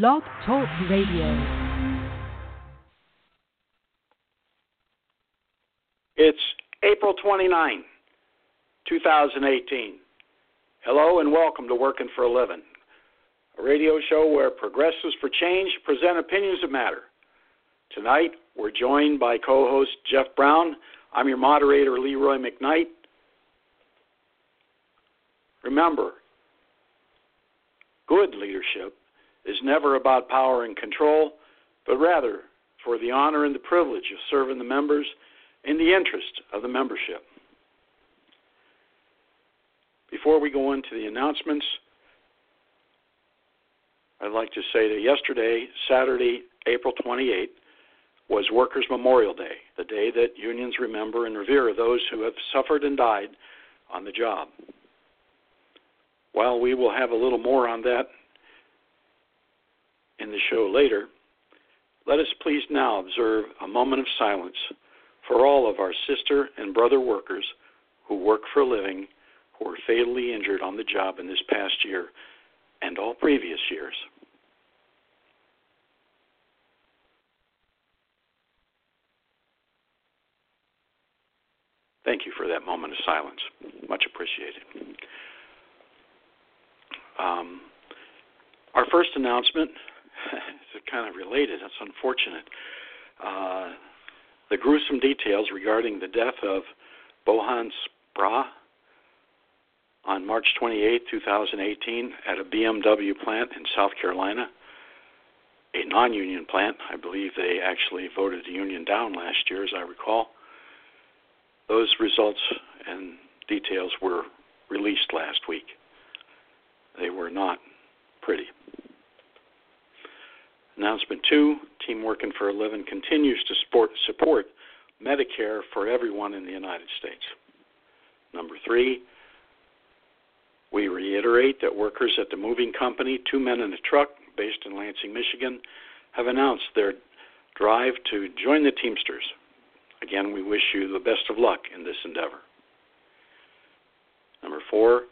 Blog Talk Radio. It's April 29, 2018. Hello and welcome to Working for a Living, a radio show where progressives for change present opinions that matter. Tonight, we're joined by co host Jeff Brown. I'm your moderator, Leroy McKnight. Remember, good leadership is never about power and control, but rather for the honor and the privilege of serving the members in the interest of the membership. Before we go into the announcements, I'd like to say that yesterday, Saturday, April 28th, was Workers' Memorial Day, the day that unions remember and revere those who have suffered and died on the job. While we will have a little more on that in the show later, let us please now observe a moment of silence for all of our sister and brother workers who work for a living who were fatally injured on the job in this past year and all previous years. Thank you for that moment of silence. Much appreciated. Um, our first announcement is kind of related. That's unfortunate. Uh, the gruesome details regarding the death of Bohan Spra on March 28, 2018, at a BMW plant in South Carolina, a non union plant. I believe they actually voted the union down last year, as I recall. Those results and details were released last week. They were not pretty. Announcement two Team Working for a Living continues to support, support Medicare for everyone in the United States. Number three, we reiterate that workers at the moving company, Two Men and a Truck, based in Lansing, Michigan, have announced their drive to join the Teamsters. Again, we wish you the best of luck in this endeavor. Number four,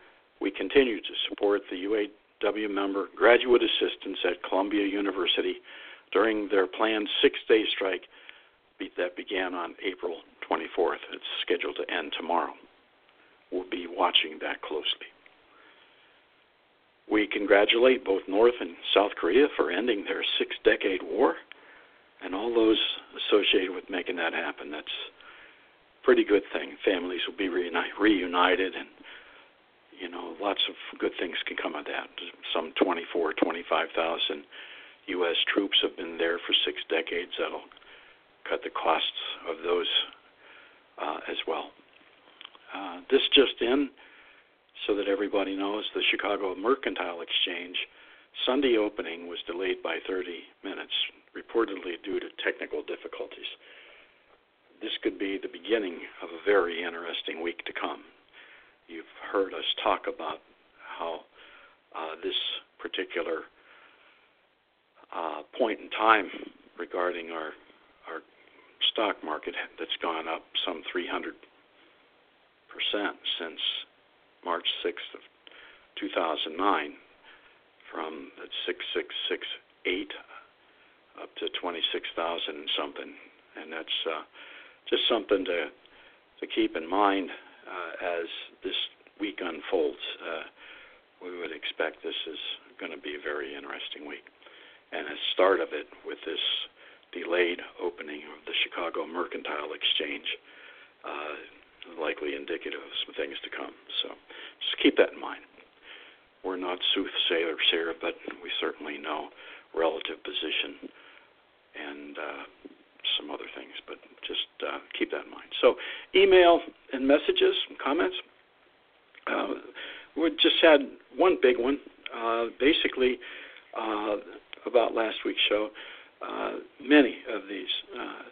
we continue to support the UAW member graduate assistants at Columbia University during their planned six day strike that began on April 24th. It's scheduled to end tomorrow. We'll be watching that closely. We congratulate both North and South Korea for ending their six decade war and all those associated with making that happen. That's a pretty good thing. Families will be reunited and you know, lots of good things can come of that. Some 24, 25,000 U.S. troops have been there for six decades. That'll cut the costs of those uh, as well. Uh, this just in, so that everybody knows, the Chicago Mercantile Exchange Sunday opening was delayed by 30 minutes, reportedly due to technical difficulties. This could be the beginning of a very interesting week to come you've heard us talk about how uh, this particular uh, point in time regarding our our stock market that's gone up some 300 percent since March 6th of 2009, from 6668 up to 26,000 something, and that's uh, just something to to keep in mind as this week unfolds, uh, we would expect this is going to be a very interesting week. And a start of it with this delayed opening of the Chicago Mercantile Exchange, uh, likely indicative of some things to come. So just keep that in mind. We're not soothsayers here, but we certainly know relative position and uh, some other things, but just uh, keep that in mind. So, email and messages and comments. Uh, we just had one big one, uh, basically uh, about last week's show. Uh, many of these. Uh,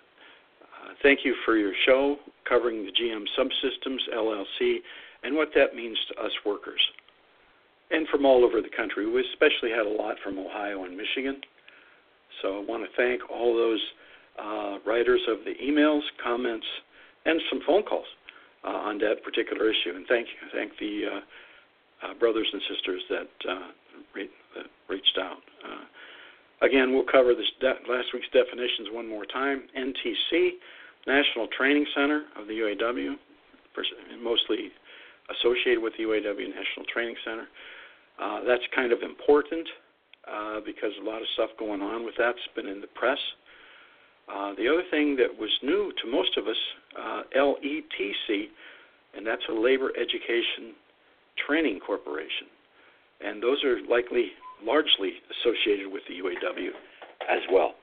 thank you for your show covering the GM Subsystems LLC and what that means to us workers, and from all over the country. We especially had a lot from Ohio and Michigan. So I want to thank all those uh, writers of the emails, comments, and some phone calls uh, on that particular issue. And thank you, thank the uh, uh brothers and sisters that, uh, re- that reached out. Uh, again, we'll cover this de- last week's definitions one more time. NTC, National Training Center of the UAW, mostly associated with the UAW National Training Center. That's kind of important because a lot of stuff going on with that's been in the press. Uh, the other thing that was new to most of us, uh, LETC, and that's a Labor Education Training Corporation. And those are likely largely associated with the UAW as well.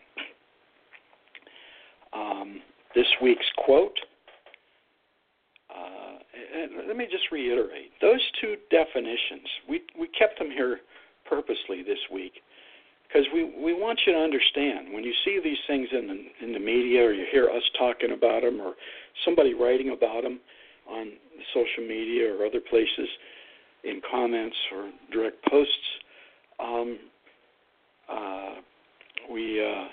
Um, this week's quote, uh, and let me just reiterate those two definitions, we, we kept them here purposely this week because we, we want you to understand when you see these things in the, in the media or you hear us talking about them or somebody writing about them on social media or other places in comments or direct posts, um, uh, we uh,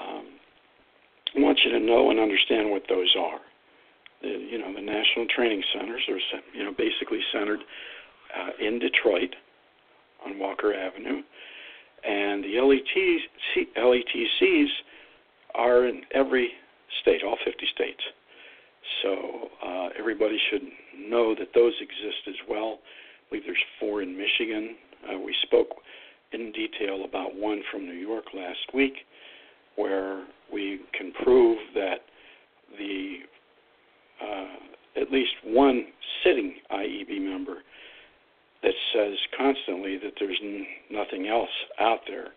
um, want you to know and understand what those are. The, you know, the national training centers are, you know, basically centered uh, in Detroit on Walker Avenue, and the LETC, LETCs are in every state, all 50 states. So uh, everybody should know that those exist as well. I believe there's four in Michigan. Uh, we spoke in detail about one from New York last week, where we can prove that the uh, at least one sitting IEB member that says constantly that there's n- nothing else out there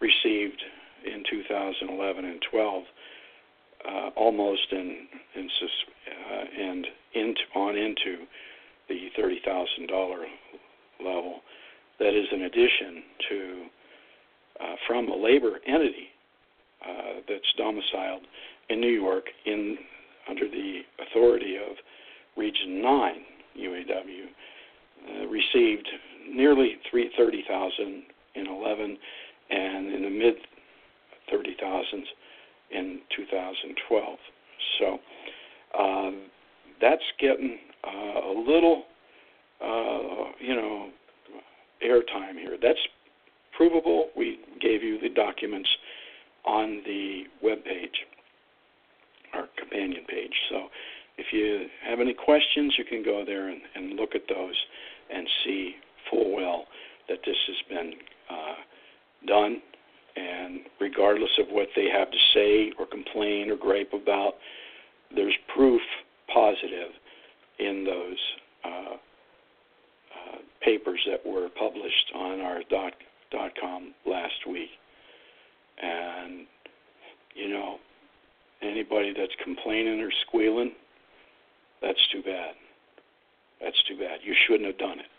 received in 2011 and 12 uh, almost in, in uh, and on into the $30,000 level. That is in addition to uh, from a labor entity uh, that's domiciled in New York in under the authority of Region 9 UAW uh, received nearly 330,000 in 11 and in the mid 30,000s in 2012. So uh, that's getting uh, a little, uh, you know, airtime here. That's provable. We gave you the documents on the web page, our companion page. So if you have any questions, you can go there and, and look at those and see full well that this has been uh, done. And regardless of what they have to say or complain or gripe about, there's proof positive in those uh, uh, papers that were published on our dot, dot com last week. And, you know, anybody that's complaining or squealing, that's too bad. That's too bad. You shouldn't have done it.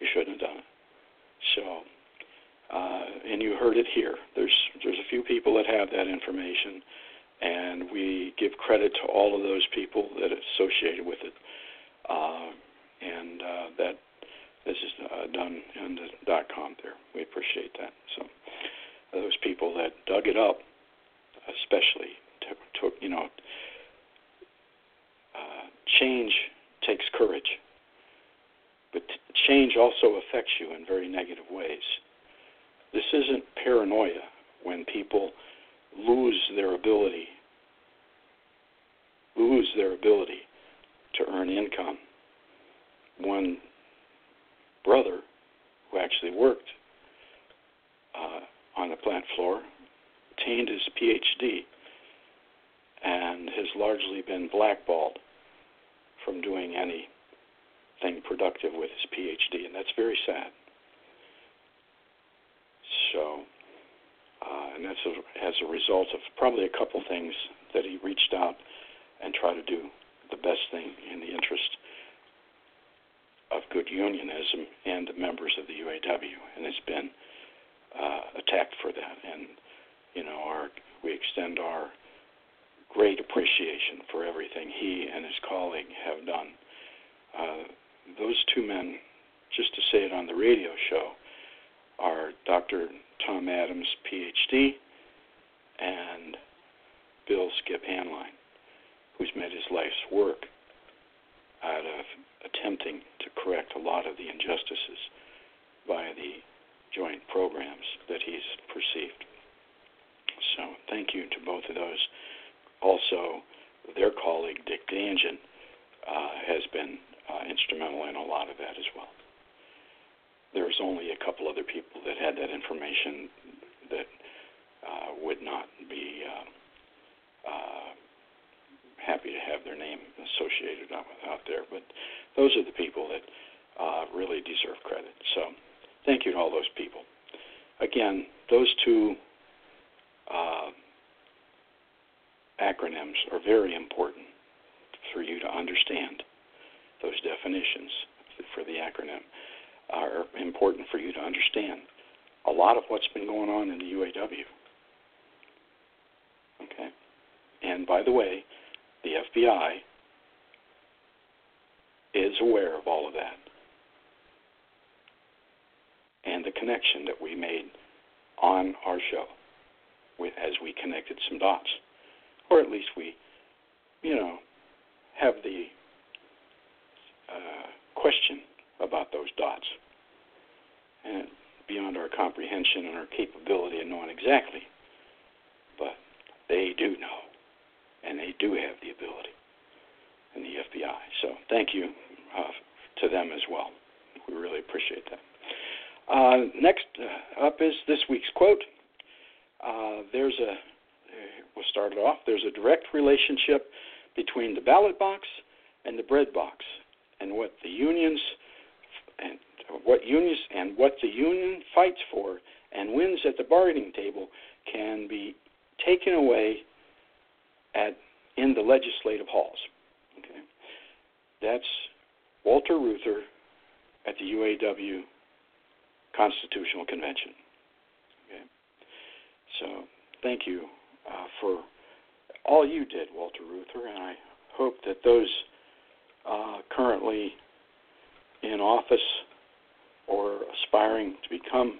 You shouldn't have done it. So, uh, and you heard it here. There's there's a few people that have that information, and we give credit to all of those people that are associated with it. Uh, and uh, that this is uh, done in the dot com there. We appreciate that. So those people that dug it up, especially took, took you know change takes courage, but change also affects you in very negative ways. This isn't paranoia when people lose their ability lose their ability to earn income. One brother who actually worked uh, on the plant floor attained his PhD and has largely been blackballed from doing anything productive with his PhD, and that's very sad. So, uh, and that's a, as a result of probably a couple things that he reached out and tried to do the best thing in the interest of good unionism and the members of the UAW, and has been uh, attacked for that. And you know, our we extend our great appreciation for everything he and his colleague have done. Uh, those two men, just to say it on the radio show, are Dr. Tom Adams, PhD, and Bill Skip Hanline, who's made his life's work out of attempting to correct a lot of the injustices by the joint programs that he's perceived. So thank you to both of those. Also, their colleague Dick Danjan uh, has been uh, instrumental in a lot of that as well. There's only a couple other people that had that information that uh, would not be uh, uh, happy to have their name associated out there, but those are the people that uh, really deserve credit. So thank you to all those people. Again, those two uh, acronyms are very important for you to understand. Those definitions for the acronym are important for you to understand a lot of what's been going on in the UAW. Okay? And by the way, the FBI is aware of all of that. And the connection that we made on our show with as we connected some dots. Or at least we, you know, have the uh, question about those dots. And beyond our comprehension and our capability of knowing exactly. But they do know, and they do have the ability in the FBI. So thank you uh, to them as well. We really appreciate that. Uh, next uh, up is this week's quote. Uh, there's a, Uh, we'll start it off. There's a direct relationship between the ballot box and the bread box, and what the unions and what unions and what the union fights for and wins at the bargaining table can be taken away at in the legislative halls. Okay, that's Walter Reuther at the UAW Constitutional Convention. Okay, so thank you uh, for all you did, Walter Reuther, and I hope that those uh, currently in office or aspiring to become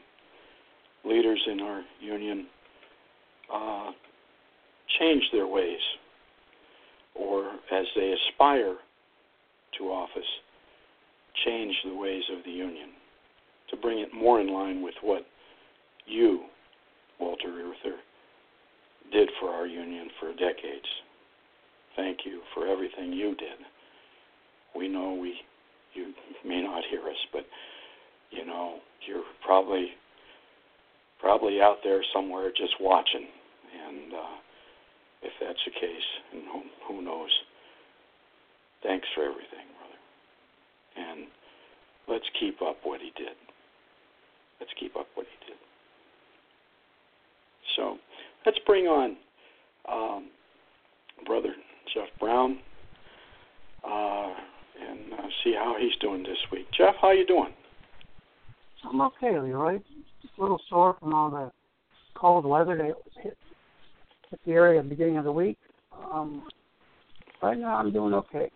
leaders in our union uh, change their ways, or as they aspire to office, change the ways of the union to bring it more in line with what you, Walter Reuther, did for our union for decades. Thank you for everything you did. We know we you may not hear us, but you know you're probably probably out there somewhere just watching, and uh, if that's the case, and who, who knows? Thanks for everything, brother, and let's keep up what he did. Let's keep up what he did. So let's bring on um, brother Jeff Brown uh, and uh, see how he's doing this week. Jeff, how you doing? I'm okay, Leroy. Just a little sore from all the cold weather that hit, hit the area at the beginning of the week. Um, right now, I'm doing okay.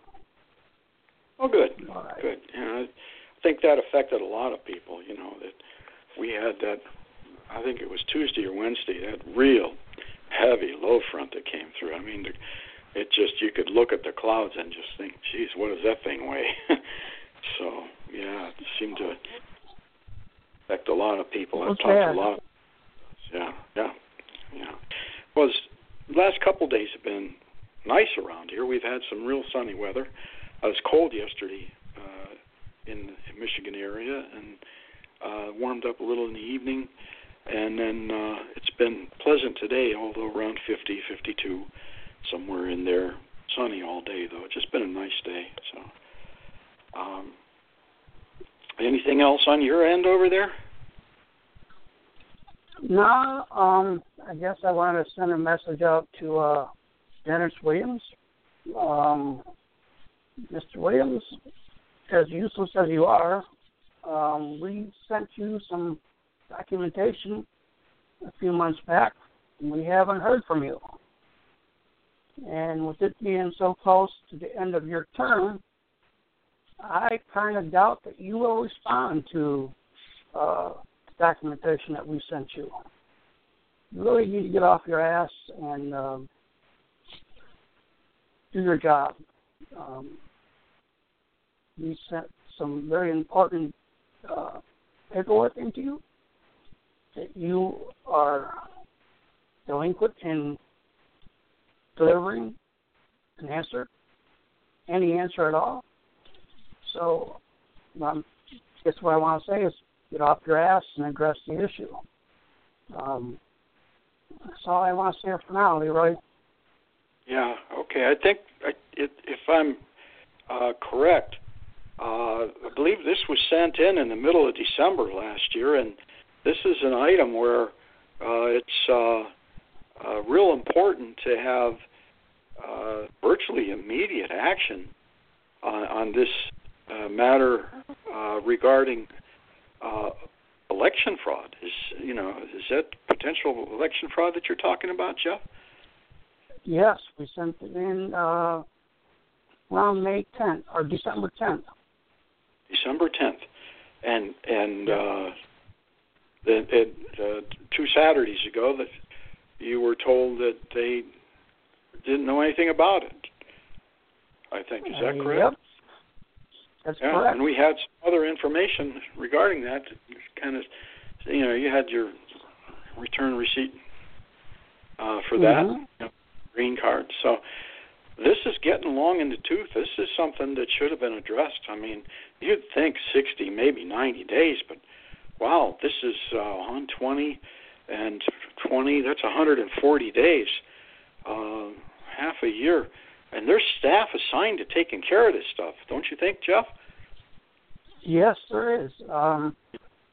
Oh, good, right. good. You know, I think that affected a lot of people. You know that we had that. I think it was Tuesday or Wednesday. That real heavy low front that came through. I mean, it just you could look at the clouds and just think, "Geez, what does that thing weigh?" so yeah, it seemed to affect a lot of people. I've talked to a lot. Of, yeah, yeah, yeah. Well, the last couple of days have been nice around here. We've had some real sunny weather. I was cold yesterday uh, in the Michigan area, and uh, warmed up a little in the evening, and then uh, it's been pleasant today, although around 50, 52, somewhere in there. Sunny all day though. It's just been a nice day. So, um, anything else on your end over there? No, um, I guess I wanted to send a message out to uh, Dennis Williams. Um, Mr. Williams, as useless as you are, um, we sent you some documentation a few months back, we haven't heard from you. And with it being so close to the end of your term, I kind of doubt that you will respond to uh, documentation that we sent you. You really need to get off your ass and um, do your job. Um, we sent some very important uh, paperwork into you, you are delinquent in delivering an answer, any answer at all. So, um, guess what I want to say is get off your ass and address the issue. Um, that's all I want to say for now, Leroy. Yeah. Okay. I think I, it, if I'm uh, correct, uh, I believe this was sent in in the middle of December last year, and this is an item where uh, it's uh, uh, real important to have uh, virtually immediate action on, on this uh, matter uh, regarding uh, election fraud. Is you know is that potential election fraud that you're talking about, Jeff? Yes, we sent it in uh, around May 10th or December 10th. December 10th, and and the, it, uh, two Saturdays ago that you were told that they didn't know anything about it. I think is that correct? Yep. That's Yeah, correct. and we had some other information regarding that. Kind of, you know, you had your return receipt uh, for that Mhm. you know, green card. So this is getting long in the tooth. This is something that should have been addressed. I mean, you'd think 60, maybe 90 days, but wow, this is uh, 120 and 20. That's 140 days, uh, half a year. And there's staff assigned to taking care of this stuff, don't you think, Jeff? Yes, there is. Um,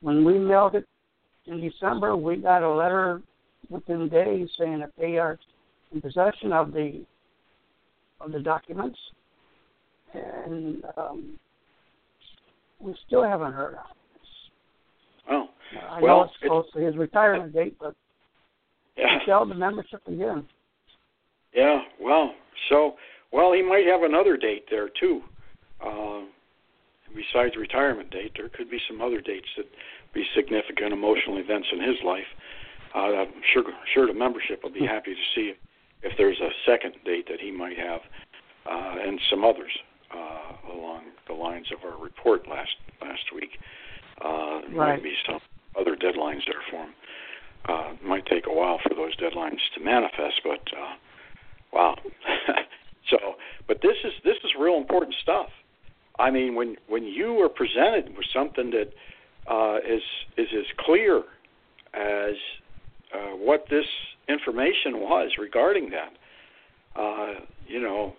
when we mailed it in December, we got a letter within days saying that they are in possession of the of the documents, and um, we still haven't heard. Oh, I Well, know it's close to his retirement date, but yeah. he failed the membership again. Yeah, well, so well, he might have another date there too. Uh, besides retirement date, there could be some other dates that be significant emotional events in his life. Uh, I'm sure, sure, the membership will be happy to see if there's a second date that he might have, uh, and some others uh, along the lines of our report last last week. Uh, there Right. might be some other deadlines there for him. Uh, it might take a while for those deadlines to manifest, but uh, Wow. so, but this is this is real important stuff. I mean, when when you are presented with something that uh, is is as clear as uh, what this information was regarding that, uh, you know,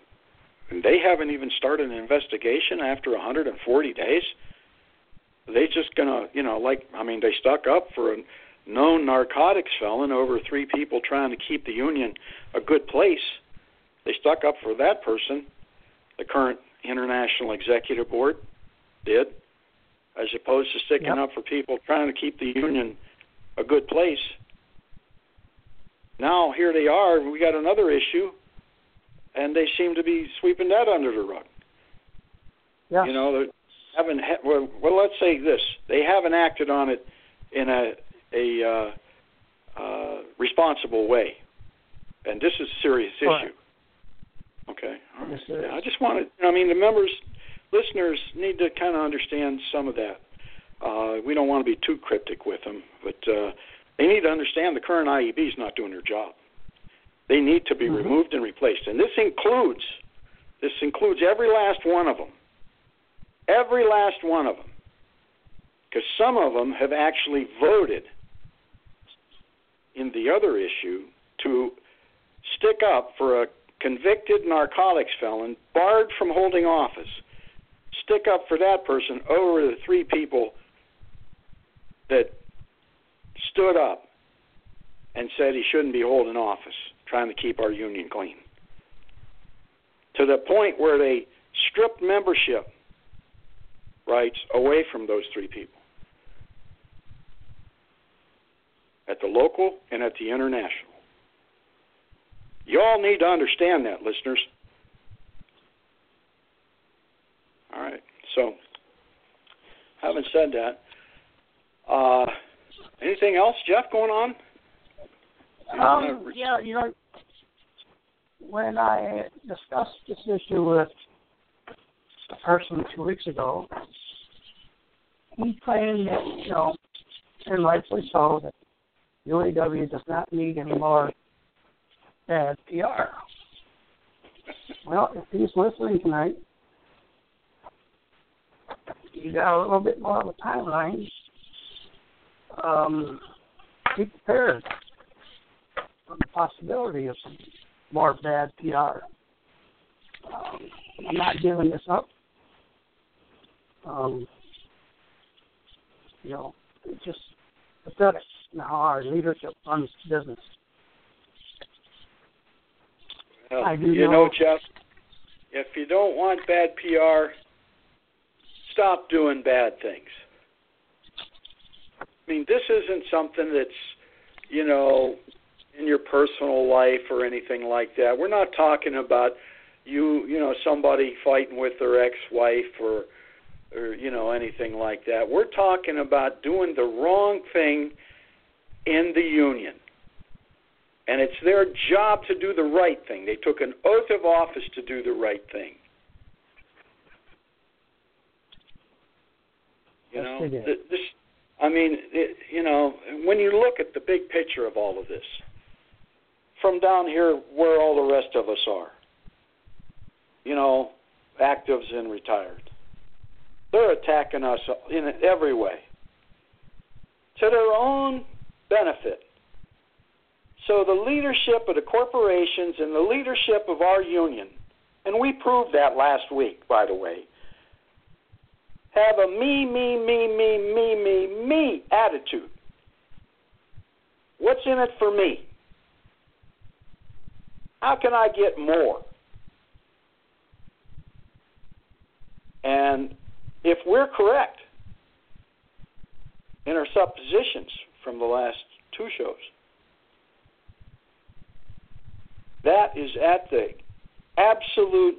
and they haven't even started an investigation after 140 days. They just gonna, you know, like I mean, they stuck up for a known narcotics felon over three people trying to keep the union a good place they stuck up for that person, the current international executive board did, as opposed to sticking Yep. up for people trying to keep the union a good place. Now here they are, we got another issue, and they seem to be sweeping that under the rug. Yes. You know, haven't. Ha- well, well, let's say this: they haven't acted on it in a a uh, uh, responsible way, and this is a serious Correct. issue. Okay. Yes, Yeah, I just wanted. I mean, the members, listeners need to kind of understand some of that. Uh, we don't want to be too cryptic with them, but uh, they need to understand the current IEB is not doing their job. They need to be Mhm. removed and replaced, and this includes this includes every last one of them. Every last one of them, because some of them have actually voted in the other issue to stick up for a convicted narcotics felon barred from holding office. Stick up for that person over the three people that stood up and said he shouldn't be holding office, trying to keep our union clean. To the point where they stripped membership rights away from those three people at the local and at the international. You all need to understand that, listeners. All right. So, having said that, uh, anything else, Jeff, going on? Um, yeah, you know, when I discussed this issue with a person two weeks ago, he claimed that, you know, and rightfully so, that UAW does not need any more bad PR. Well, if he's listening tonight, you got a little bit more of a timeline. Um, be prepared for the possibility of some more bad PR. Um, I'm not giving this up. Um, you know, it's just pathetic now our leadership runs business. Well, I do you know- know, Jeff, if you don't want bad PR, stop doing bad things. I mean, this isn't something that's, you know, in your personal life or anything like that. We're not talking about you, you know, somebody fighting with their ex-wife or or you know anything like that. We're talking about doing the wrong thing in the union. And it's their job to do the right thing. They took an oath of office to do the right thing. You Yes, know, they did. th- this. I mean, it, you know, when you look at the big picture of all of this, from down here where all the rest of us are, you know, actives and retired, they're attacking us in every way to their own benefit. So the leadership of the corporations and the leadership of our union, and we proved that last week, by the way, have a me, me, me, me, me, me, me attitude. What's in it for me? How can I get more? And if we're correct in our suppositions from the last two shows, that is at the absolute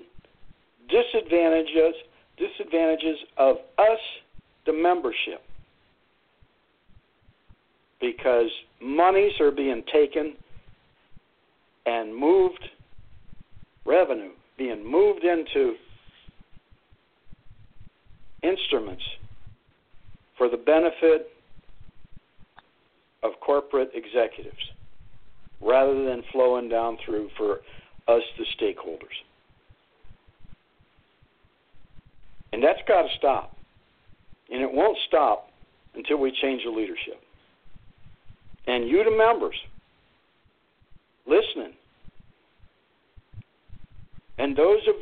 disadvantages disadvantages of us the membership because monies are being taken and moved revenue being moved into instruments for the benefit of corporate executives rather than flowing down through for us, the stakeholders. And that's got to stop. And it won't stop until we change the leadership. And you, the members, listening, and those of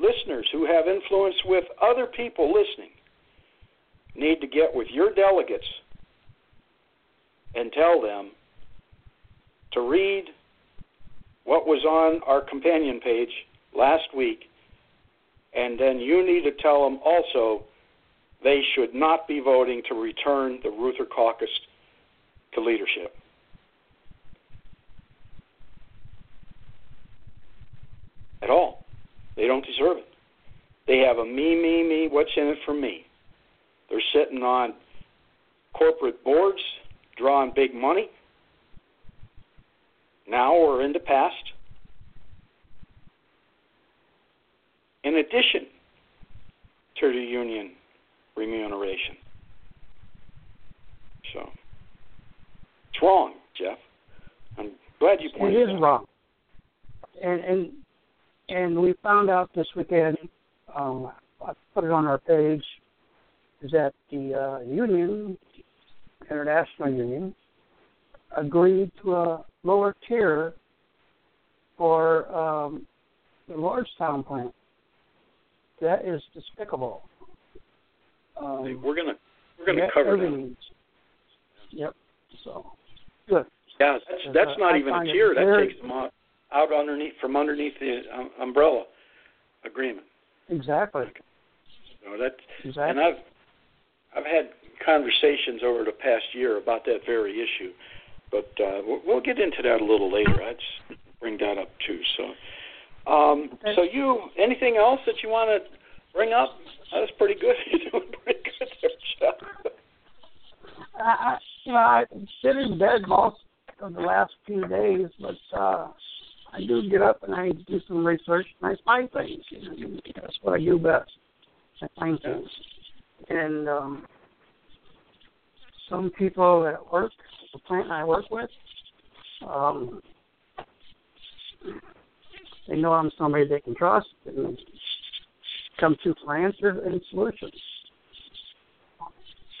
listeners who have influence with other people listening, need to get with your delegates and tell them to read what was on our companion page last week, and then you need to tell them also they should not be voting to return the Reuther Caucus to leadership. At all. They don't deserve it. They have a me, me, me, what's in it for me? They're sitting on corporate boards, drawing big money now or in the past. In addition to the union remuneration. So it's wrong, Jeff. I'm glad you pointed is it out. wrong. And and and we found out this weekend. Um, I put it on our page. Is that the uh, union, international union, agreed to a lower tier for um, the Lordstown plant. That is despicable. Um, We're gonna we're gonna cover that. Yep. So good. Yeah, that's that's not I even a tier. That takes them out, out underneath from underneath the um, umbrella agreement. Exactly. You know, that Exactly. and I've I've had conversations over the past year about that very issue, but uh, we'll, we'll get into that a little later. I'd bring that up too. So, um, Okay. so you anything else that you want to bring up? That was pretty good. You're doing pretty good there. I, I you know, I've been in bed most of the last few days, but uh I do get up and I do some research and I find things. You know, that's what I do best. I find things. And um some people at work, the plant I work with, um, they know I'm somebody they can trust and come to for answers and solutions.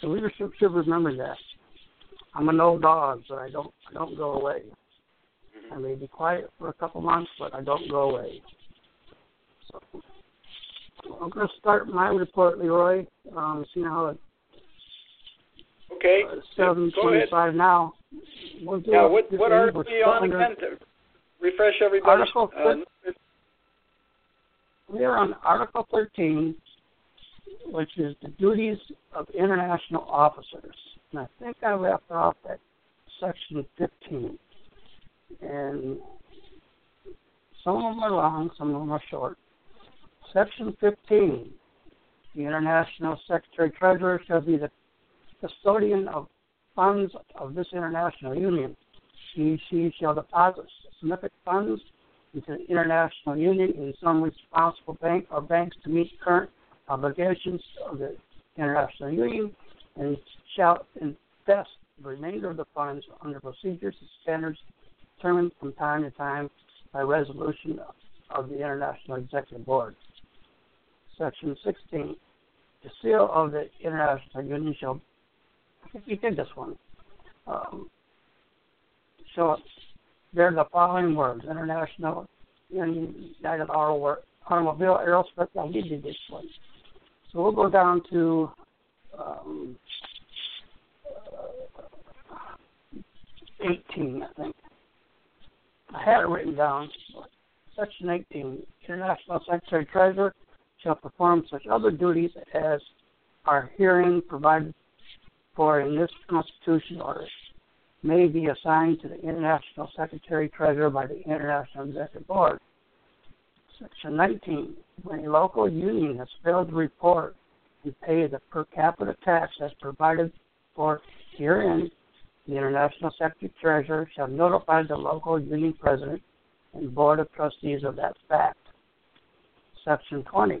The leadership should remember that. I'm an old dog, but I don't I don't go away. I may be quiet for a couple months, but I don't go away. So I'm going to start my report, Leroy. Um, seeing how it Okay. uh, seven ahead. now. We'll what what article are you on again to refresh everybody? Article Uh, We are on Article 13, which is the duties of international officers. And I think I left off at Section 15. And some of them are long, some of them are short. Section 15, the International Secretary Treasurer shall be the custodian of funds of this international union. He, she shall deposit significant funds into the international union in some responsible bank or banks to meet current obligations of the international union and shall invest the remainder of the funds under procedures and standards determined from time to time by resolution of the International Executive Board. Section 16. The seal of the International Union shall, I think you did this one, um, shall bear the following words International Union United Auto Automobile Aerospace. I did this one. So we'll go down to um, uh, 18, I think. I had it written down. Section 18 International Secretary Treasurer shall perform such other duties as are herein provided for in this Constitution or may be assigned to the International Secretary Treasurer by the International Executive Board. Section 19. When a local union has failed to report and pay the per capita tax as provided for herein, the International Secretary Treasurer shall notify the local union president and board of trustees of that fact. Section 20.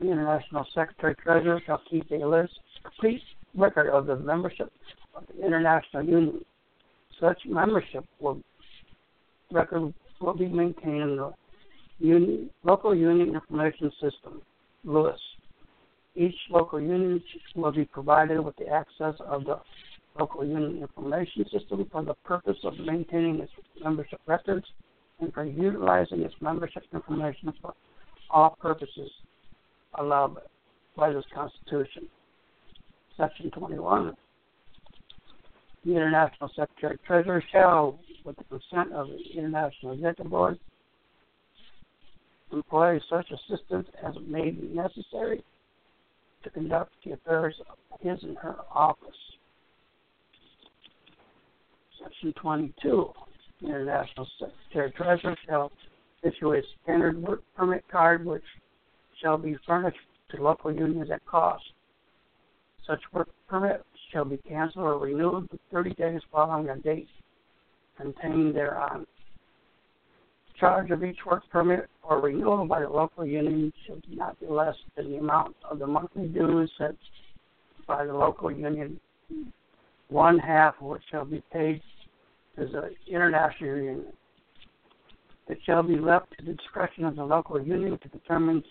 The International Secretary Treasurer shall keep a list, complete record of the membership of the International Union. Such membership will record will be maintained in the union, local union information system, (LUIS). Each local union will be provided with the access of the local union information system for the purpose of maintaining its membership records and for utilizing its membership information for all purposes allowed by this Constitution. Section 21. The International Secretary Treasurer shall, with the consent of the International Executive Board, employ such assistance as may be necessary to conduct the affairs of his and her office. Section 22. The International Secretary Treasurer shall issue a standard work permit card which shall be furnished to local unions at cost. Such work permit shall be canceled or renewed for 30 days following a date contained thereon. Charge of each work permit or renewal by the local union should not be less than the amount of the monthly dues set by the local union, one half of which shall be paid to the international union. It shall be left to the discretion of the local union to determine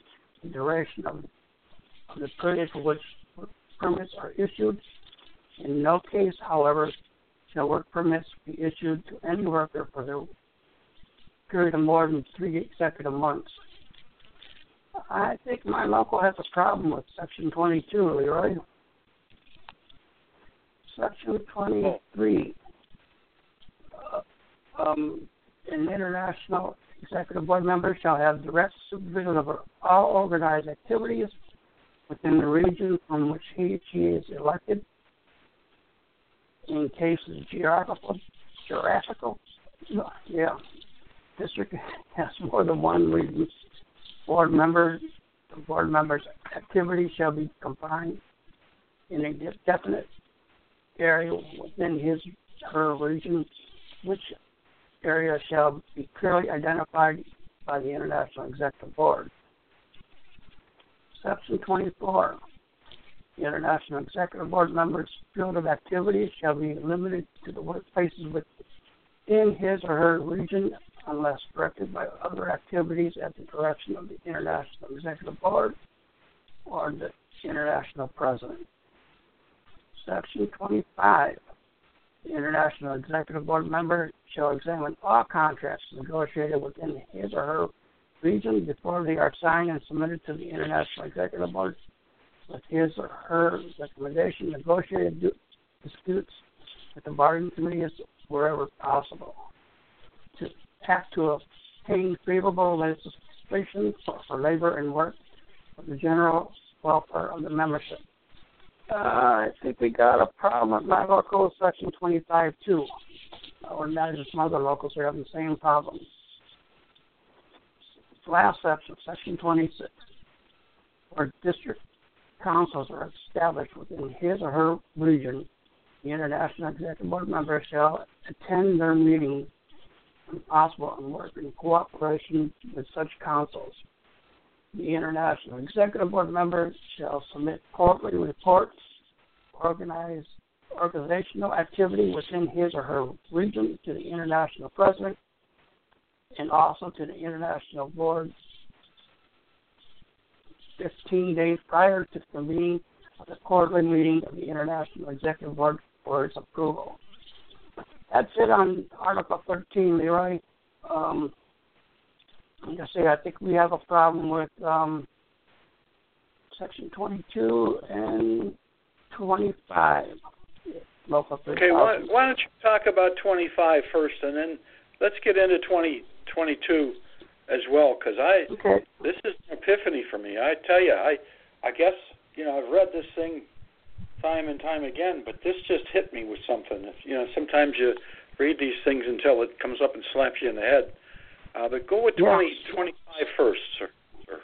the duration of, of the period for which permits are issued. In no case, however, shall work permits be issued to any worker for the period of more than three consecutive months. I think my local has a problem with Section 22, Leroy. Section 23. Um, an international executive board member shall have direct supervision over all organized activities within the region from which he she is elected. In cases geographical, geographical, yeah, district has more than one region board member. The board member's activity shall be confined in a definite area within his her region, which area shall be clearly identified by the International Executive Board. Section 24. The International Executive Board members' field of activities shall be limited to the workplaces within his or her region unless directed by other activities at the direction of the International Executive Board or the International President. Section 25. International Executive Board member shall examine all contracts negotiated within his or her region before they are signed and submitted to the International Executive Board with his or her recommendation, negotiated disputes with the bargaining committees wherever possible. To act to obtain favorable legislation for labor and work for the general welfare of the membership. Uh, I think we got a problem my local section 25 too. Or not some other locals are having the same problem. Last section, section 26, where district councils are established within his or her region, the International Executive Board member shall attend their meetings when possible and work in cooperation with such councils. The International Executive Board members shall submit quarterly reports, organize organizational activity within his or her region to the International President and also to the International Board 15 days prior to the convening the quarterly meeting of the International Executive Board for its approval. That's it on Article 13, Leroy. Um, like I say, I think we have a problem with um, Section 22 and 25. Local okay, why, why don't you talk about 25 first, and then let's get into 20, 22 as well, because I okay. this is an epiphany for me. I tell you, I I guess you know I've read this thing time and time again, but this just hit me with something. You know, sometimes you read these things until it comes up and slaps you in the head. Uh, but go with 20, yeah. 25 first, sir. sir.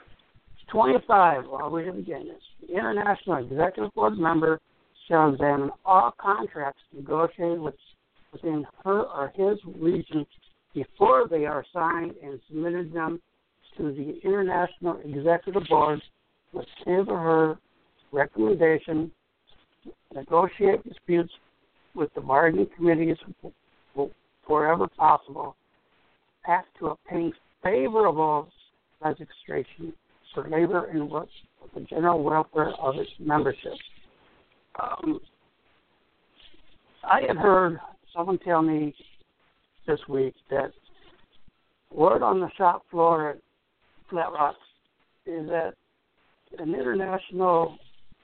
25, well, we begin this. The International Executive Board member shall examine all contracts negotiated with, within her or his region before they are signed and submitted them to the International Executive Board with his or her recommendation, negotiate disputes with the bargaining committees wherever possible, act to obtain favorable legislation for labor and work for the general welfare of its membership. Um, I had heard someone tell me this week that word on the shop floor at Flat Rock is that an international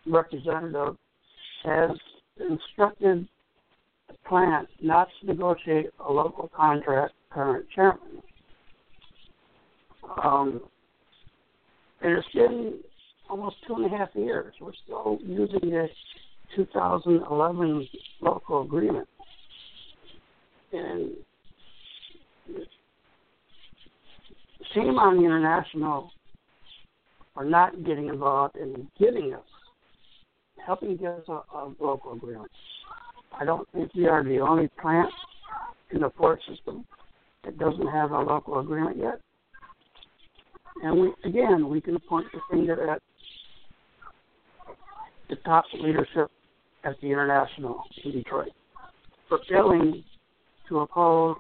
representative has instructed the plant not to negotiate a local contract current chairman. Um, and it's been almost two and a half years. We're still using the 2011 local agreement. And shame on the international for not getting involved in giving us, helping get us a, a local agreement. I don't think we are the only plant in the Ford system that doesn't have a local agreement yet. And we again we can point the finger at the top leadership at the international in Detroit for failing to uphold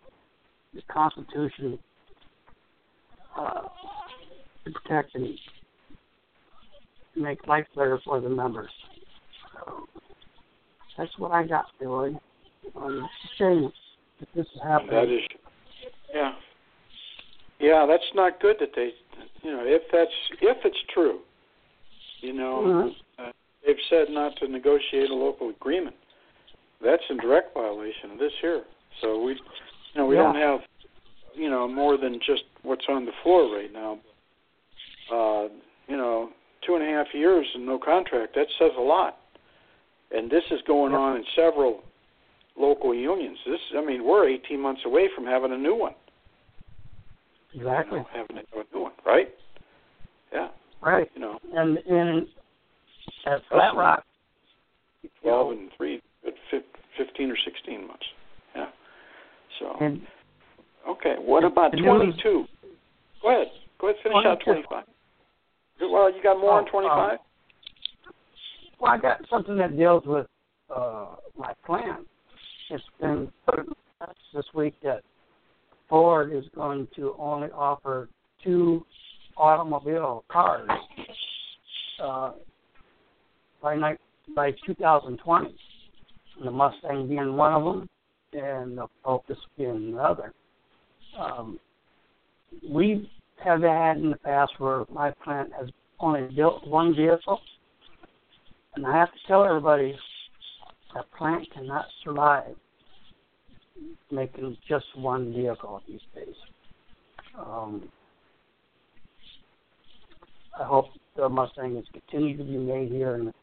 the Constitution uh, to protect and make life better for the members. So that's what I got, Billy. Um, it's a shame that this is happening. That is, yeah, yeah. That's not good that they, you know, if that's if it's true, you know, mm-hmm. uh, they've said not to negotiate a local agreement. That's in direct violation of this here. So we, you know, we yeah. don't have, you know, more than just what's on the floor right now. Uh, you know, two and a half years and no contract. That says a lot. And this is going yep. on in several local unions. This, I mean, we're 18 months away from having a new one. Exactly. You know, having new one, right? Yeah. Right. You know. And in at Flat Rock. 12 and 3, 15 or 16 months. Yeah. So. And, okay. What about 22? Go ahead. Go ahead. Finish 22. out 25. Well, you got more oh, on 25? Um, Well, I got something that deals with uh, my plant. It's been this week that Ford is going to only offer two automobile cars uh, by night by 2020. The Mustang being one of them, and the Focus being the other. Um, we have had in the past where my plant has only built one vehicle, and I have to tell everybody that plant cannot survive making just one vehicle these days. Um, I hope the Mustang is continued to be made here in,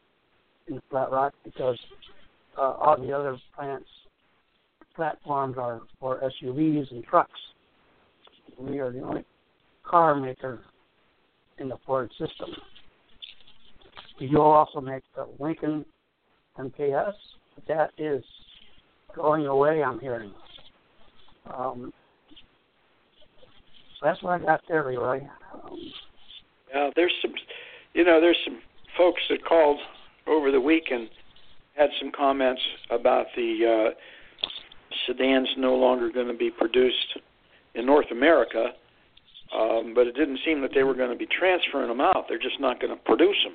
in Flat Rock because uh, all the other plants platforms are for SUVs and trucks. We are the only car maker in the Ford system. You'll also make the Lincoln MKS. That is going away, I'm hearing. Um, that's what I got there, Leroy. Um, yeah, there's some, you know, there's some folks that called over the weekend had some comments about the uh, sedans no longer going to be produced in North America, um, but it didn't seem that they were going to be transferring them out. They're just not going to produce them.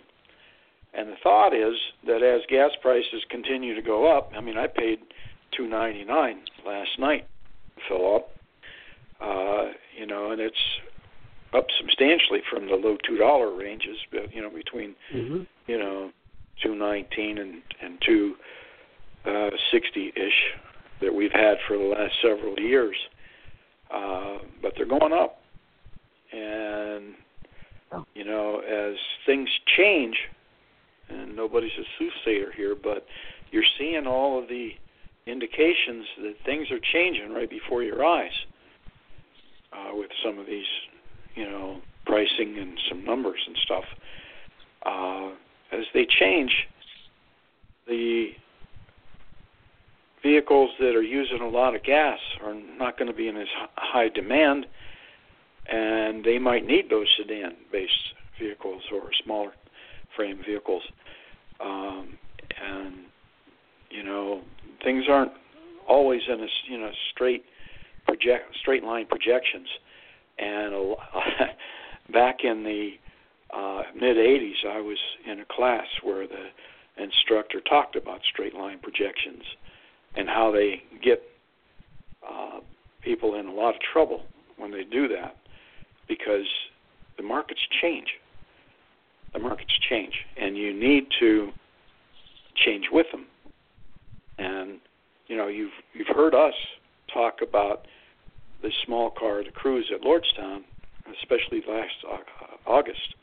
And the thought is that as gas prices continue to go up, I mean, I paid two ninety nine last night up, uh, you know, and it's up substantially from the low two dollar ranges, but you know, between mm-hmm. you know two nineteen and and two uh, sixty ish that we've had for the last several years. Uh, but they're going up, and you know, as things change, and nobody's a soothsayer here, but you're seeing all of the indications that things are changing right before your eyes uh, with some of these, you know, pricing and some numbers and stuff. Uh, as they change, the vehicles that are using a lot of gas are not going to be in as high demand, and they might need those sedan-based vehicles or smaller frame vehicles. Um, and you know, things aren't always in a you know straight project straight line projections. And a, back in the uh, mid 80s, I was in a class where the instructor talked about straight line projections and how they get uh, people in a lot of trouble when they do that because the markets change. The markets change, and you need to change with them. And you know, you've you've heard us talk about the small car, the Cruze at Lordstown, especially last August,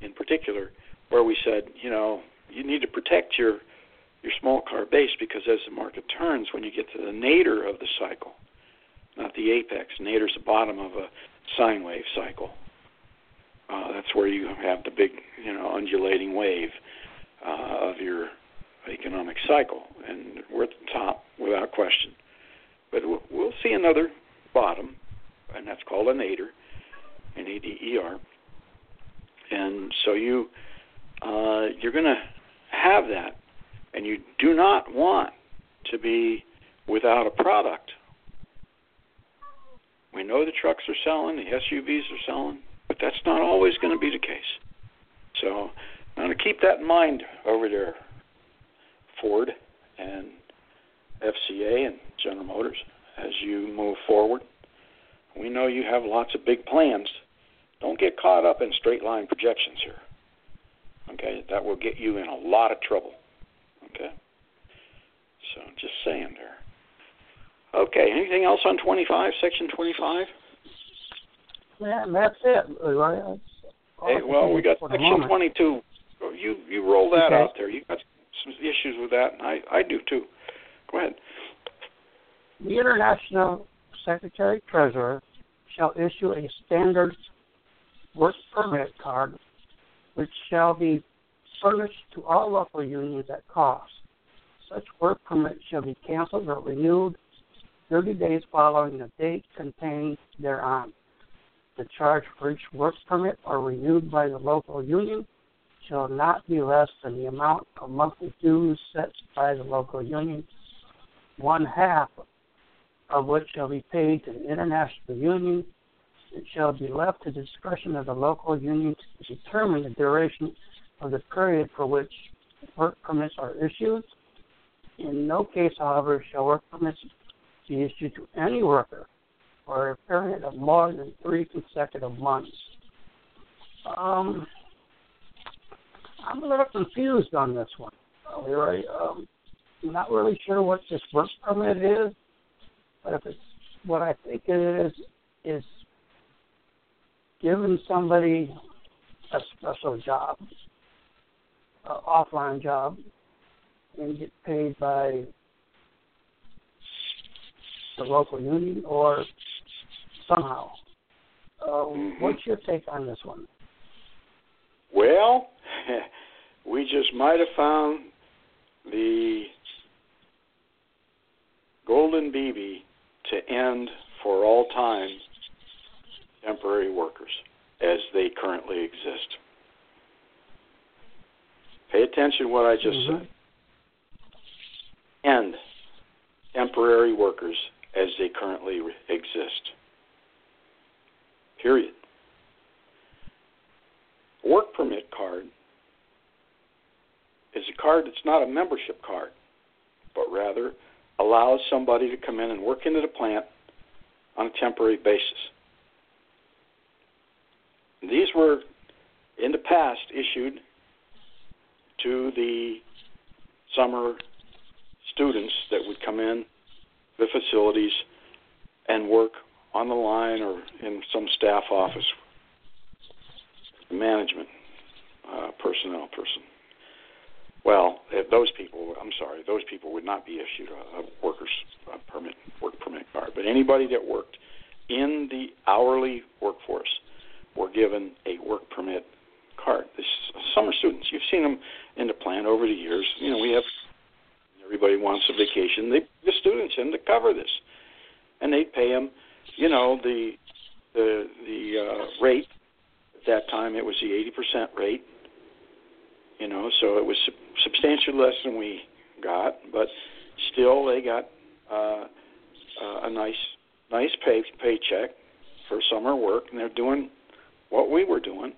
in particular, where we said, you know, you need to protect your your small car base because as the market turns, when you get to the nadir of the cycle, not the apex, nadir's the bottom of a sine wave cycle. Uh, that's where you have the big, you know, undulating wave uh, of your economic cycle, and we're at the top without question. But we'll see another bottom, and that's called a nadir, an A-D-E-R. And so you uh, you're going to have that, and you do not want to be without a product. We know the trucks are selling, the SUVs are selling, but that's not always going to be the case. So I'm going to keep that in mind over there, Ford and FCA and General Motors as you move forward. We know you have lots of big plans. Don't get caught up in straight line projections here. Okay, that will get you in a lot of trouble. Okay, so just saying there. Okay, anything else on 25, section 25? Yeah, that's it. Right? Hey, well, we got section 22. You you roll that okay. out there. You got some issues with that, and I I do too. Go ahead. The International Secretary Treasurer shall issue a standard work permit card which shall be furnished to all local unions at cost. Such work permit shall be canceled or renewed 30 days following the date contained thereon. The charge for each work permit are renewed by the local union shall not be less than the amount of monthly dues set by the local union, one half of which shall be paid to the international union. It shall be left to the discretion of the local union to determine the duration of the period for which work permits are issued. In no case, however, shall work permits be issued to any worker for a period of more than three consecutive months. Um, I'm a little confused on this one. Right? Um, I'm not really sure what this work permit is, but if it's what I think it is, is giving somebody a special job, an offline job, and get paid by the local union or somehow. Mm-hmm. What's your take on this one? Well, we just might have found the golden BB to end for all time temporary workers as they currently exist. Pay attention to what I just mm-hmm. said. End temporary workers as they currently exist. Period. Work permit card is a card that's not a membership card, but rather allows somebody to come in and work into the plant on a temporary basis. These were, in the past, issued to the summer students that would come in the facilities and work on the line or in some staff office, management uh, personnel person. Well, those people, I'm sorry, those people would not be issued a, a workers a permit, work permit card. But anybody that worked in the hourly workforce were given a work permit card. This summer students, you've seen them in the plant over the years. You know, we have everybody wants a vacation. They the students in to cover this, and they pay them, you know, the the the uh, rate. At that time, it was the 80% rate. You know, so it was substantially less than we got, but still they got uh, uh, a nice nice pay paycheck for summer work, and they're doing what we were doing,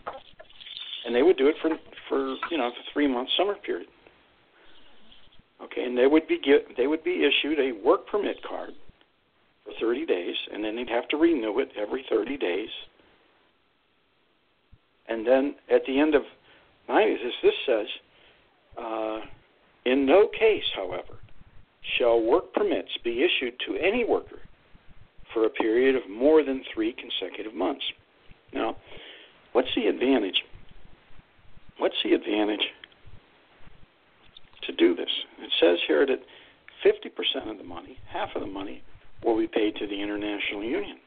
and they would do it for for you know the three month summer period. Okay, and they would be get they would be issued a work permit card for 30 days, and then they'd have to renew it every 30 days. And then at the end of 90, as this says, uh, in no case, however, shall work permits be issued to any worker for a period of more than three consecutive months. Now, what's the advantage? What's the advantage to do this? It says here that 50% of the money, half of the money, will be paid to the International Union.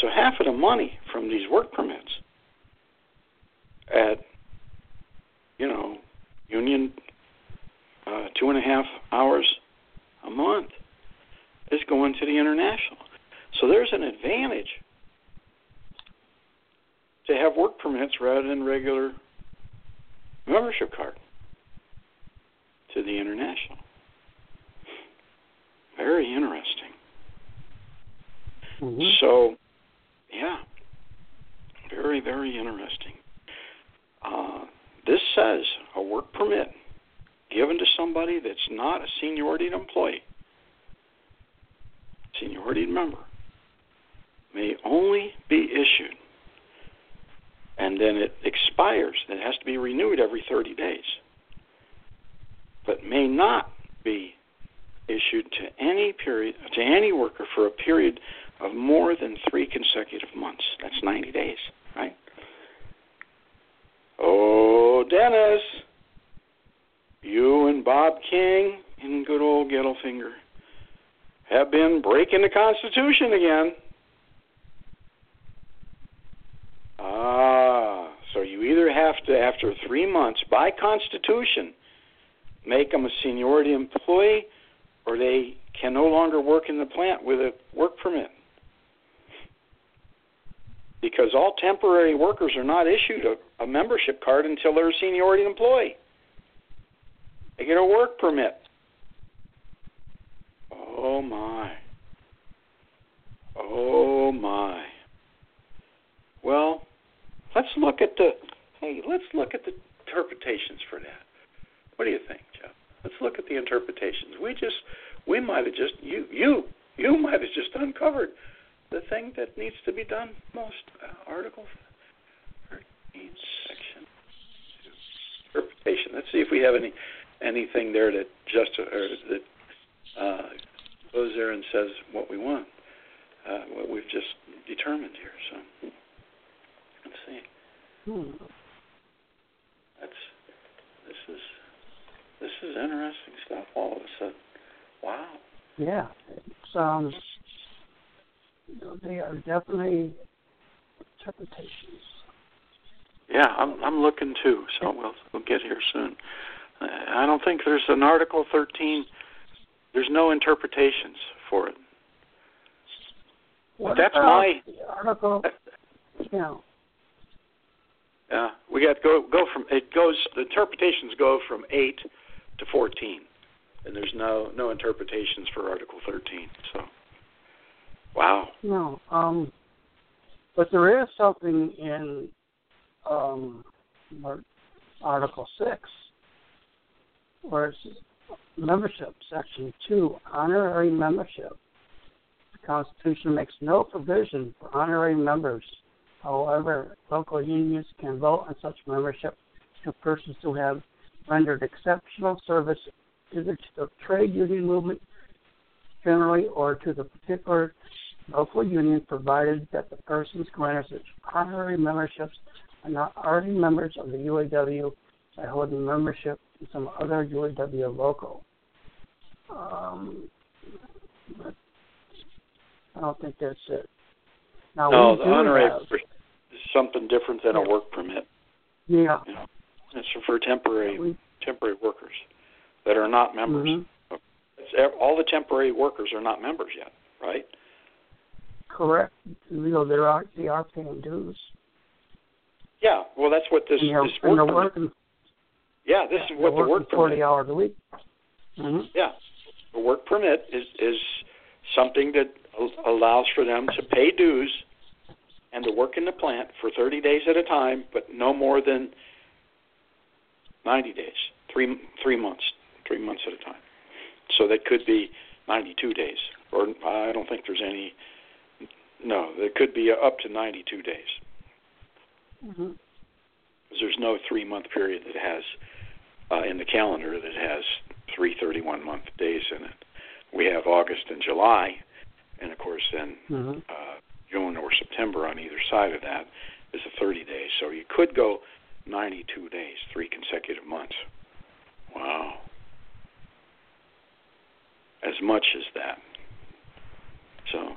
So half of the money from these work permits at, you know, union uh, two and a half hours a month is going to the international. So there's an advantage to have work permits rather than regular membership card to the international. Very interesting. Mm-hmm. So, yeah, very, very interesting. Uh, this says a work permit given to somebody that's not a seniority employee, seniority member, may only be issued, and then it expires. It has to be renewed every 30 days, but may not be issued to any period to any worker for a period of more than three consecutive months. That's 90 days, right? Oh, Dennis, you and Bob King and good old Gettelfinger have been breaking the Constitution again. Ah, so you either have to, after three months, by Constitution, make them a seniority employee, or they can no longer work in the plant with a work permit. Because all temporary workers are not issued a, a membership card until they're a seniority employee. They get a work permit. Oh my. Oh my. Well, let's look at the hey, let's look at the interpretations for that. What do you think, Jeff? Let's look at the interpretations. We just we might have just you you you might have just uncovered the thing that needs to be done most. Uh, article 13, section 2. Interpretation. Let's see if we have any anything there that just or that uh, goes there and says what we want, uh, what we've just determined here. So let's see. Hmm. That's this is this is interesting stuff. All of a sudden, wow. Yeah, it's um, they are definitely interpretations. Yeah, I'm I'm looking too. So we'll we'll get here soon. I don't think there's an Article 13. There's no interpretations for it. What That's my- article. Yeah. Uh, we got to go go from it goes the interpretations go from eight to fourteen, and there's no no interpretations for Article thirteen. So, wow. No. Um, but there is something in um, Article Six, where it's membership, Section Two, honorary membership. The Constitution makes no provision for honorary members. However, local unions can vote on such membership to persons who have rendered exceptional service either to the trade union movement generally or to the particular local union provided that the persons granted such honorary memberships are not already members of the UAW by holding membership in some other UAW local. Um, but I don't think that's it. Now No, the honorary have, is something different than a work permit. yeah, You know, it's for temporary we, temporary workers that are not members. mhm, all the temporary workers are not members yet, right? Correct. You know, they are they are paying dues. Yeah. Well, that's what this and they're, this and they're work working, Yeah, this is what the work forty permit. hours a week. hmm Yeah, a work permit is is something that allows for them to pay dues and to work in the plant for 30 days at a time, but no more than 90 days, three three months, three months at a time. So that could be 92 days, or I don't think there's any. No, it could be up to 92 days. hmm 'Cause there's no three month period that has uh, in the calendar that has three 31 month days in it. We have August and July, and of course then hmm uh, June or September on either side of that is a 30 days. So you could go 92 days, three consecutive months. Wow. As much as that. So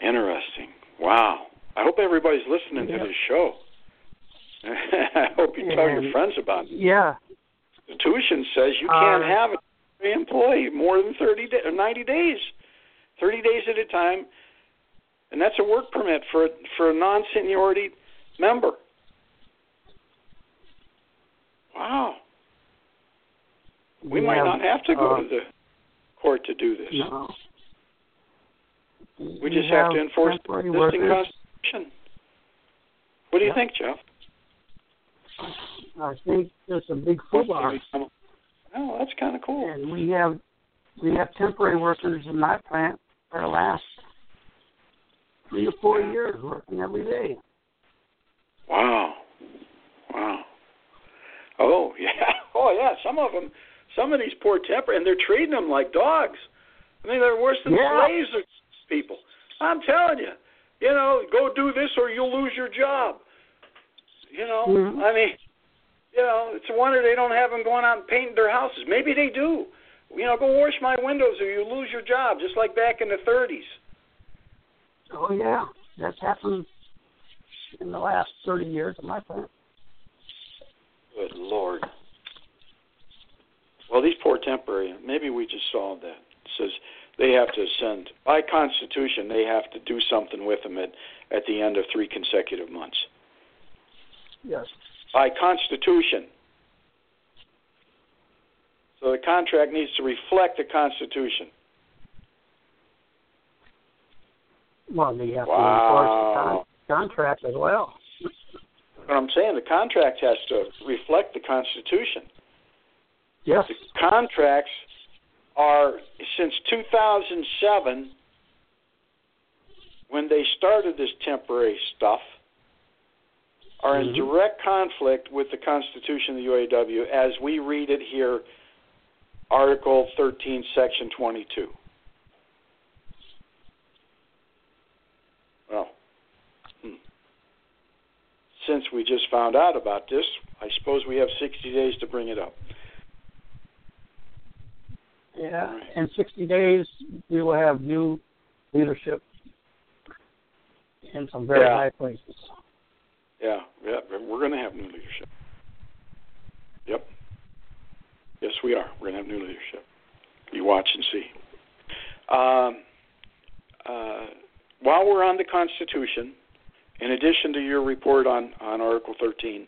interesting. Wow. I hope everybody's listening Yeah. to this show. I hope you tell your friends about it. Yeah, Constitution says you can't Uh, have an employee more than 30 da- or 90 days, 30 days at a time, and that's a work permit for a- for a non-seniority member. Wow, we might not have to go uh, to the court to do this. No. We just have, to enforce the existing. Constitution. What do you think, Jeff? I think there's a big football, Oh, that's kind of cool. and we have we have temporary workers in my plant for the last three or four years working every day. Wow. Wow. Oh yeah. Oh yeah. Some of them, some of these poor temper, and they're treating them like dogs. I mean, they're worse than Yeah. slaves. Or people. I'm telling you. You know, go do this or you'll lose your job. You know, Mhm. I mean, you know, it's a wonder they don't have them going out and painting their houses. Maybe they do. You know, go wash my windows or you lose your job, just like back in the 30s. Oh yeah, that's happened in the last thirty years of my plant. Good Lord. Well, these poor temporary, maybe we just solved that. It says they have to send by constitution they have to do something with them at at the end of three consecutive months Yes. by constitution so the contract needs to reflect the constitution Well, they have to enforce the con- contract as well. what i'm saying the contract has to reflect the constitution Yes. the contracts are since 2007 when they started this temporary stuff are in Mhm. direct conflict with the Constitution of the UAW as we read it here Article 13 section 22 well hmm. since we just found out about this I suppose we have 60 days to bring it up Yeah. In 60 days, we will have new leadership in some very Yeah. high places. Yeah, yeah, we're going to have new leadership. Yep. Yes, we are. We're going to have new leadership. You watch and see. Um, uh, while we're on the Constitution, in addition to your report on, on Article 13,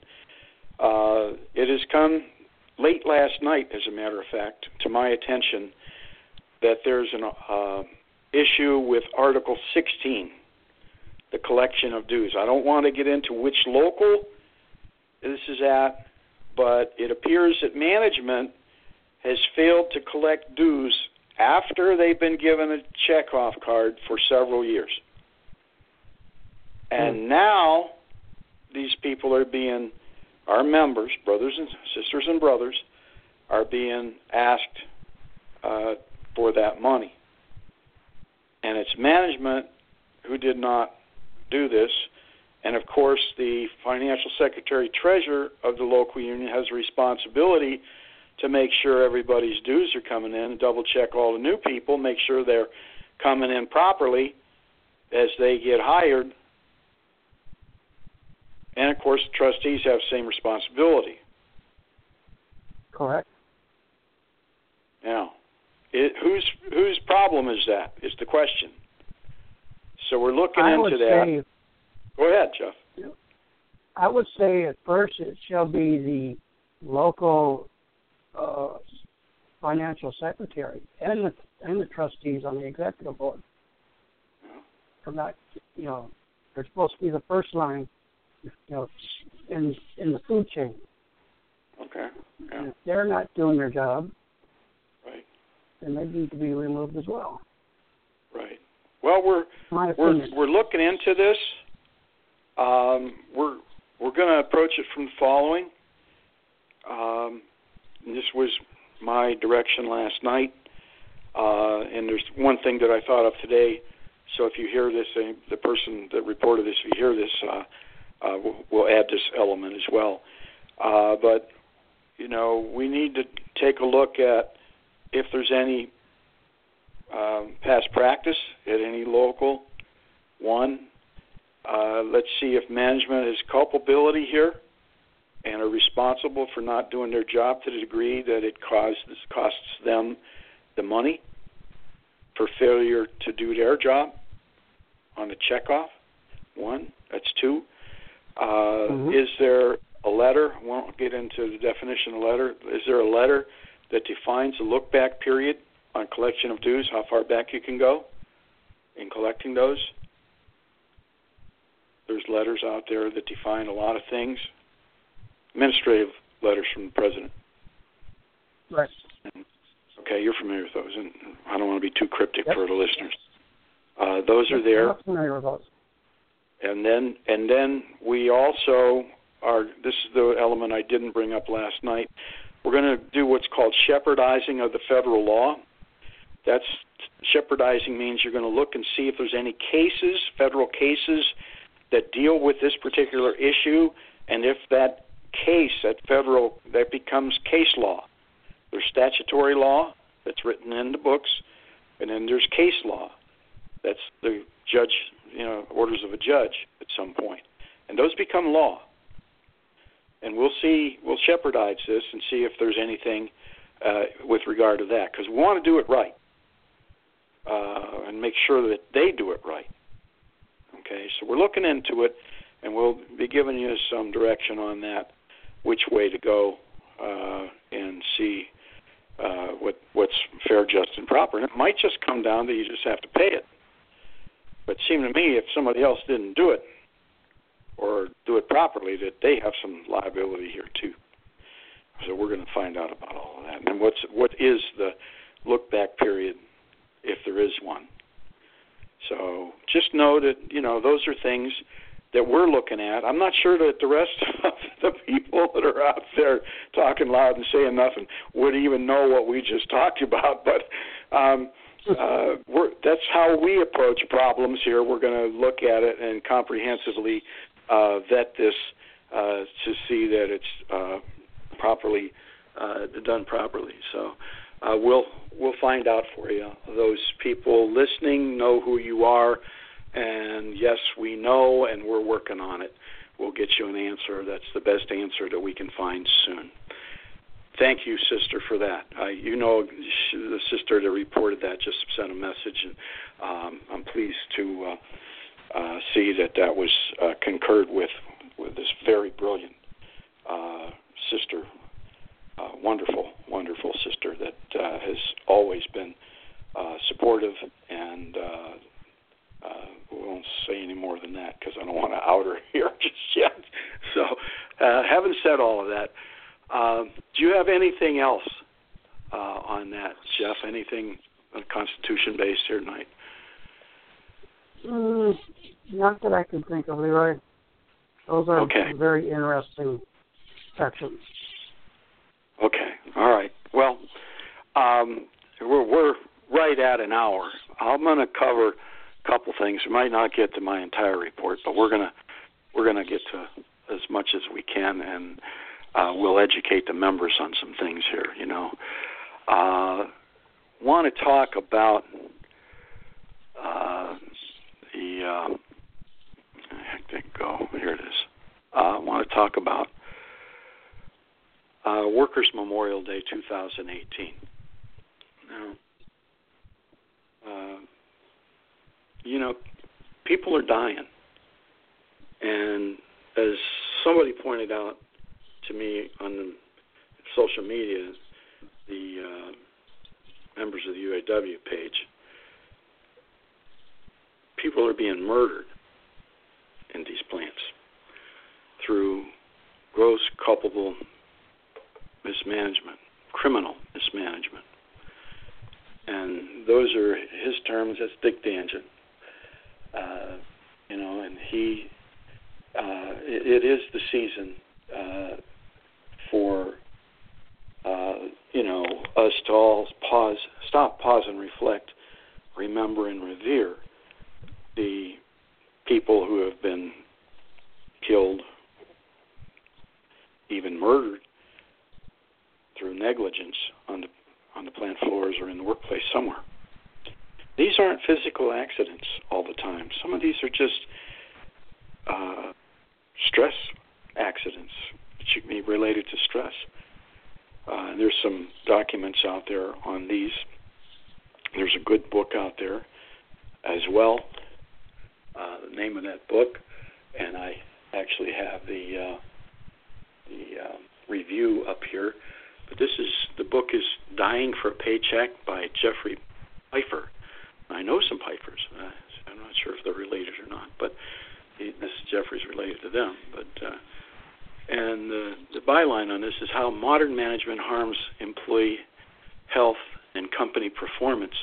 uh, it has come late last night, as a matter of fact, to my attention that there's an uh, issue with Article 16 the collection of dues. I don't want to get into which local this is at, but it appears that management has failed to collect dues after they've been given a checkoff card for several years. And now these people are being, our members, brothers and sisters and brothers, are being asked uh, for that money. And it's management who did not do this. And of course, the financial secretary treasurer of the local union has a responsibility to make sure everybody's dues are coming in, double check all the new people, make sure they're coming in properly as they get hired. And of course, the trustees have the same responsibility. Correct. Now, it, whose whose problem is that? Is the question. So we're looking I into that. say Go ahead, Jeff. I would say at first it shall be the local uh, financial secretary and the and the trustees on the executive board. For not, you know, they're supposed to be the first line, you know, in in the food chain. Okay. Yeah. And if they're not doing their job, Right. then they need to be removed as well. Right. Well, we're we're we're looking into this. Um, we're we're going to approach it from the following. Um, this was my direction last night, uh, and there's one thing that I thought of today. So if you hear this, uh, the person that reported this, if you hear this, uh, uh, we'll, add this element as well. Uh, but you know, we need to take a look at if there's any um, past practice at any local one. Uh, let's see if management has culpability here and are responsible for not doing their job to the degree that it causes costs them the money for failure to do their job on the checkoff. One, that's two. Uh, Mhm. Is there a letter? I won't get into the definition of letter. Is there a letter that defines a look back period on collection of dues? How far back you can go in collecting those? There's letters out there that define a lot of things. Administrative letters from the president. right. Okay, you're familiar with those, and I don't want to be too cryptic Yep. for the listeners. Uh, those are there. I'm familiar with those. And then and then we also are this is the element I didn't bring up last night. We're going to do what's called shepardizing of the federal law. That's shepardizing means you're going to look and see if there's any cases, federal cases that deal with this particular issue and if that case that federal that becomes case law. There's statutory law that's written in the books and then there's case law. That's the judge you know orders of a judge at some point, and those become law. And we'll see, we'll shepardize this and see if there's anything uh, with regard to that, because we want to do it right. Uh, and make sure that they do it right. Okay, so we're looking into it, and we'll be giving you some direction on that, which way to go, uh, and see uh, what what's fair, just, and proper. And it might just come down to you just have to pay it. But it seemed to me if somebody else didn't do it or do it properly, that they have some liability here too. So we're going to find out about all of that. And what's what is the look back period, if there is one. So just know that you know those are things that we're looking at. I'm not sure that the rest of the people that are out there talking loud and saying nothing would even know what we just talked about, but um, uh, we're, that's how we approach problems here. We're going to look at it and comprehensively uh, vet this uh, to see that it's uh, properly uh, done properly. So uh, we'll we'll find out for you. Those people listening know who you are, and yes, we know, and we're working on it. We'll get you an answer. That's the best answer that we can find soon. Thank you, sister, for that. Uh, you know, the sister that reported that just sent a message, and um, I'm pleased to uh, uh, see that that was uh, concurred with with this very brilliant uh, sister uh, wonderful, wonderful sister that uh, has always been uh, supportive, and uh, uh, we won't say any more than that because I don't want to out her here just yet. So, uh, having said all of that, uh, do you have anything else uh, on that, Jeff? Anything Constitution based here tonight? Mm, not that I can think of, Leroy. Those are okay. very interesting sections. Okay. All right. Well, um, we're we're right at an hour. I'm going to cover a couple things. We might not get to my entire report, but we're gonna we're gonna get to as much as we can, and uh, we'll educate the members on some things here. You know, uh, want to talk about uh, the. Uh, I think go here it is. Uh, want to talk about uh, Workers' Memorial Day 2018. Now, uh, you know, people are dying. And as somebody pointed out to me on the social media, the uh, members of the UAW page, people are being murdered in these plants through gross culpable mismanagement, criminal mismanagement. And those are his terms. That's Dick Danjan. Uh, you know, and he, uh, it, it is the season uh, for, uh, you know, us to all pause, stop, pause, and reflect, remember, and revere the people who have been killed, even murdered through negligence on the on the plant floors or in the workplace somewhere. These aren't physical accidents all the time. Some of these are just uh, stress accidents, be related to stress. Uh, there's some documents out there on these. There's a good book out there as well. Uh, the name of that book, and I actually have the uh, the uh, review up here but this is the book is Dying for a Paycheck by Jeffrey Pfeiffer. I know some Pfeiffers. Uh, I'm not sure if they're related or not, but he, this Jeffrey's related to them. But uh, and the, the byline on this is how modern management harms employee health and company performance,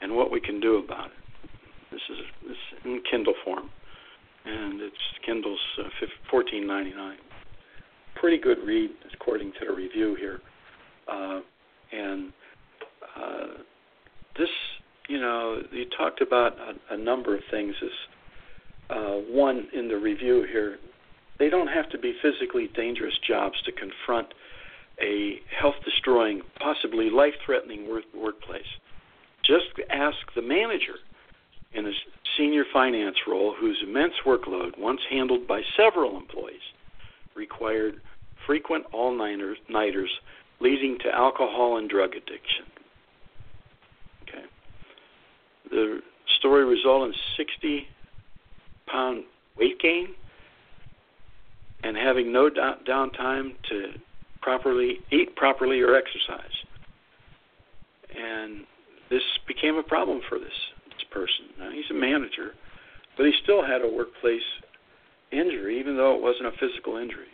and what we can do about it. This is this in Kindle form, and it's Kindle's uh, 14.99. Pretty good read according to the review here. Uh, and uh, this, you know, you talked about a, a number of things. As uh, one in the review here, they don't have to be physically dangerous jobs to confront a health-destroying, possibly life-threatening work- workplace. Just ask the manager in a senior finance role whose immense workload, once handled by several employees, required frequent all-nighters leading to alcohol and drug addiction. Okay. The story resulted in 60 pound weight gain and having no downtime to properly eat properly or exercise. And this became a problem for this this person. Now he's a manager, but he still had a workplace injury, even though it wasn't a physical injury.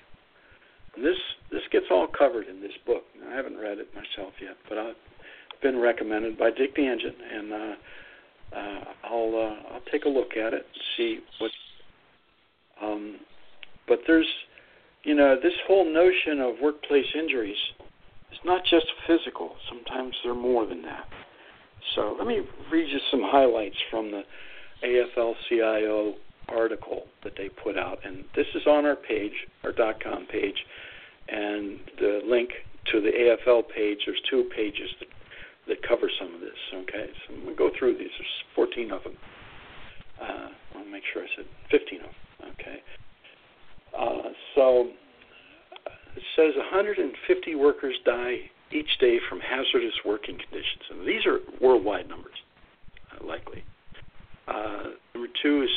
And this this gets all covered in this book. I haven't read it myself yet, but I've been recommended by Dick DeAngent, and uh, uh, I'll uh, I'll take a look at it and see what. Um, but there's, you know, this whole notion of workplace injuries is not just physical. Sometimes they're more than that. So let me read you some highlights from the AFL-CIO article that they put out, and this is on our page, our dot .com page, and the link to the AFL page. There's two pages that that cover some of this. Okay, so I'm gonna go through these. There's 14 of them. Uh, I'll make sure I said 15 of them. Okay. Uh, so it says 150 workers die each day from hazardous working conditions, and these are worldwide numbers, uh, likely. Uh, number two is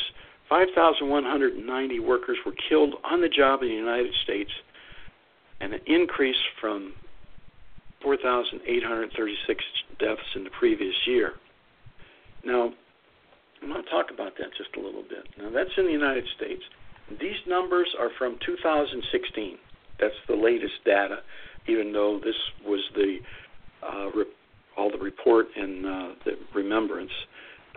5,190 workers were killed on the job in the United States, an increase from 4,836 deaths in the previous year. Now, I'm going to talk about that just a little bit. Now, that's in the United States. These numbers are from 2016. That's the latest data, even though this was the uh, all the report in uh, the remembrance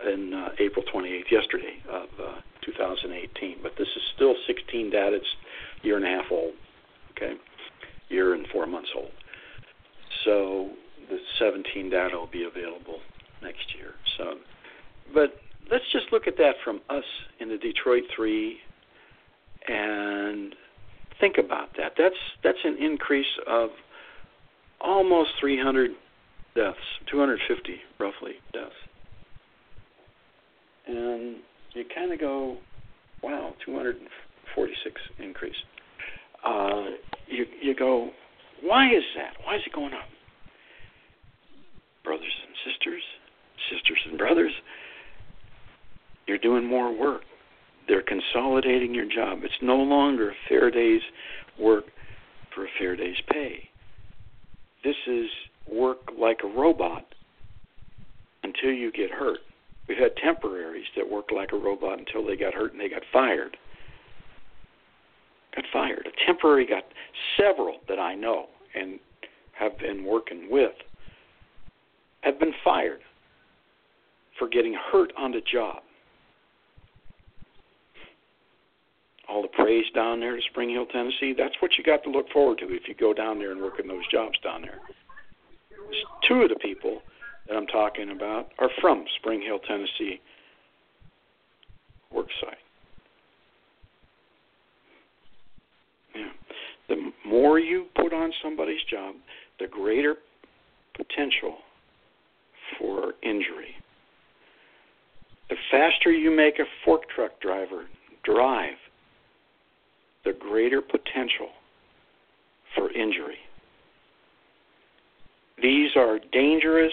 in uh, April 28th, yesterday of uh, 2018. But this is still 16 data. It's year and a half old. Okay, year and four months old. So the 17 data will be available next year. So, but let's just look at that from us in the Detroit Three, and think about that. That's that's an increase of almost 300 deaths, 250 roughly deaths, and you kind of go, wow, 246 increase. Uh, you you go, why is that? Why is it going up? Brothers and sisters, sisters and brothers, you're doing more work. They're consolidating your job. It's no longer fair day's work for a fair day's pay. This is work like a robot until you get hurt. We've had temporaries that worked like a robot until they got hurt and they got fired got fired. A temporary got several that I know and have been working with have been fired for getting hurt on the job. All the praise down there to Spring Hill, Tennessee, that's what you got to look forward to if you go down there and work in those jobs down there. Two of the people that I'm talking about are from Spring Hill, Tennessee work site. Yeah. The more you put on somebody's job, the greater potential for injury. The faster you make a fork truck driver drive, the greater potential for injury. These are dangerous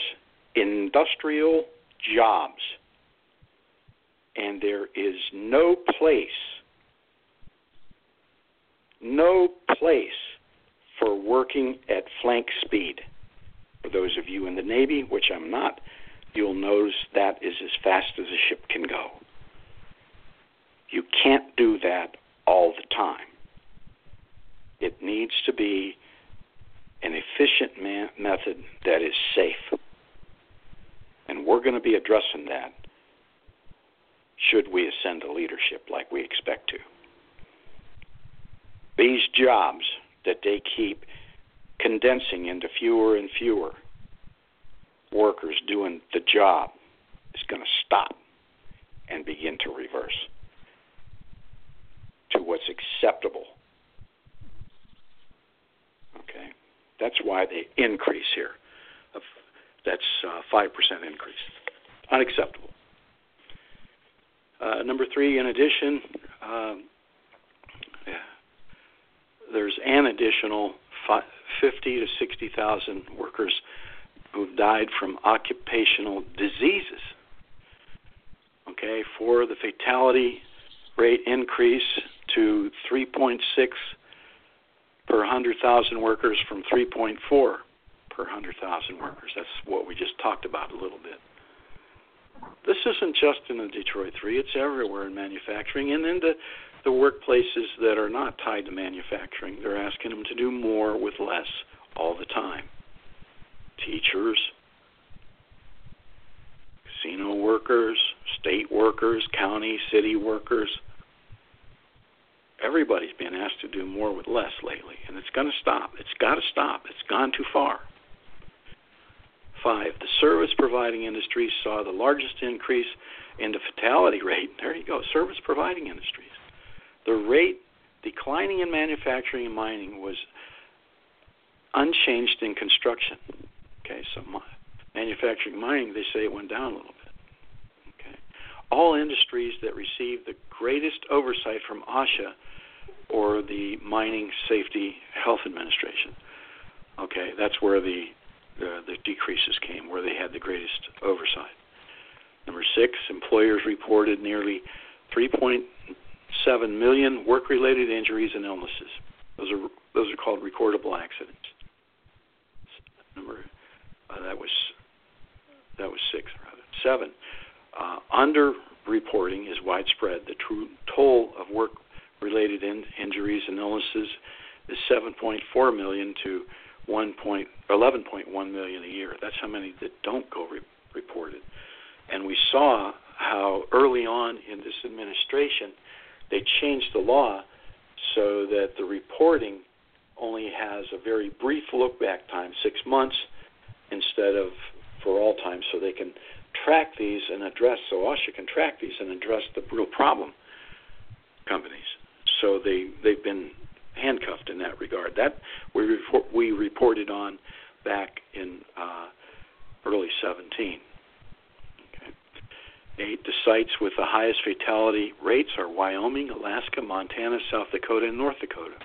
industrial jobs, and there is no place no place for working at flank speed. For those of you in the Navy, which I'm not, you'll notice that is as fast as a ship can go. You can't do that all the time. It needs to be an efficient man- method that is safe. And we're going to be addressing that should we ascend to leadership like we expect to. These jobs that they keep condensing into fewer and fewer workers doing the job is going to stop and begin to reverse to what's acceptable. Okay? That's why they increase here. That's uh, 5% increase. Unacceptable. Uh, number three, in addition, um, there's an additional 50 to 60,000 workers who've died from occupational diseases. Okay, for the fatality rate increase to 3.6 per 100,000 workers from 3.4 per 100,000 workers. That's what we just talked about a little bit. This isn't just in the Detroit 3, it's everywhere in manufacturing and in the, the workplaces that are not tied to manufacturing. They're asking them to do more with less all the time. Teachers, casino workers, state workers, county, city workers. Everybody's being asked to do more with less lately, and it's going to stop. It's got to stop. It's gone too far. Five, the service providing industries saw the largest increase in the fatality rate. There you go, service providing industries. The rate declining in manufacturing and mining was unchanged in construction. Okay, so manufacturing mining, they say it went down a little all industries that received the greatest oversight from OSHA or the Mining Safety Health Administration. Okay, that's where the the, the decreases came, where they had the greatest oversight. Number six, employers reported nearly 3.7 million work-related injuries and illnesses. Those are those are called recordable accidents. Number uh, that was that was six rather seven. Uh, underreporting is widespread. The true toll of work-related in- injuries and illnesses is 7.4 million to 1.11.1 million a year. That's how many that don't go re- reported. And we saw how early on in this administration they changed the law so that the reporting only has a very brief look back time, six months, instead of for all time, so they can track these and address. So OSHA can track these and address the real problem companies. So they they've been handcuffed in that regard. That we report, we reported on back in uh, early 17. Eight, the sites with the highest fatality rates are Wyoming, Alaska, Montana, South Dakota, and North Dakota.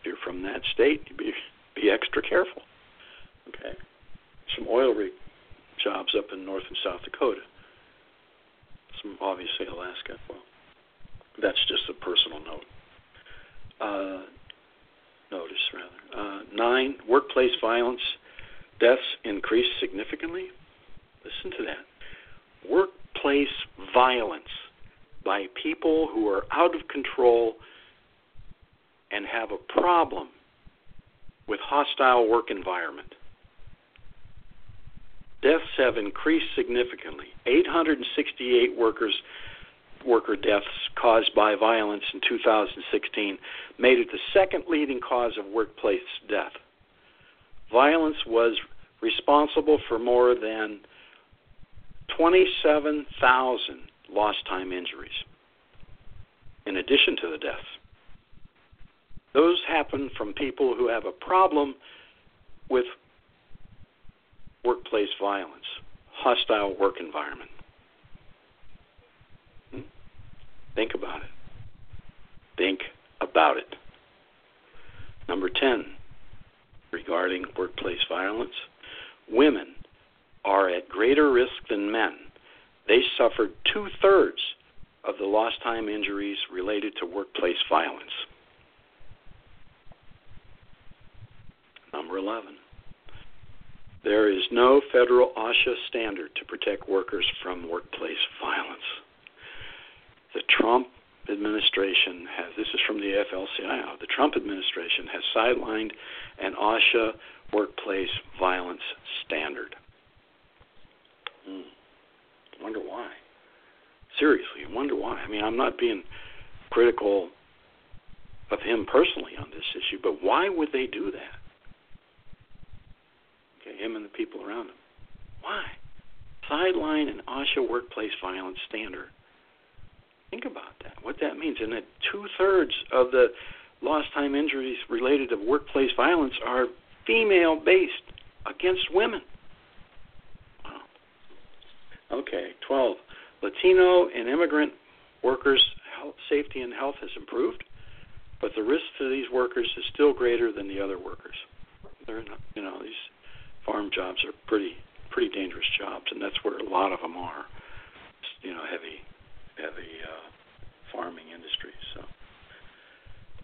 If you're from that state, be be extra careful. Okay. Some oil rig jobs up in North and South Dakota. Some obviously Alaska. Well, that's just a personal note uh, notice rather. Uh, nine, workplace violence deaths increased significantly. Listen to that. Workplace violence by people who are out of control and have a problem with hostile work environment. Deaths have increased significantly. 868 workers worker deaths caused by violence in 2016 made it the second leading cause of workplace death. Violence was responsible for more than 27,000 lost time injuries, in addition to the deaths. Those happen from people who have a problem with workplace violence, hostile work environment. Hmm? Think about it. Think about it. Number 10, regarding workplace violence, women are at greater risk than men. They suffered two thirds of the lost time injuries related to workplace violence. Number 11. There is no federal OSHA standard to protect workers from workplace violence the Trump administration has, this is from the AFL-CIO, the Trump administration has sidelined an OSHA workplace violence standard. Hmm. Wonder why. Seriously, I wonder why. I mean, I'm not being critical of him personally on this issue, but why would they do that? Him and the people around him. Why? Sideline an OSHA workplace violence standard. Think about that. What that means, and that two thirds of the lost time injuries related to workplace violence are female based against women. Wow. Okay, 12. Latino and immigrant workers' health, safety and health has improved, but the risk to these workers is still greater than the other workers. They're not, you know, these farm jobs are pretty pretty dangerous jobs, and that's where a lot of them are. It's, you know, heavy heavy uh, farming industry. So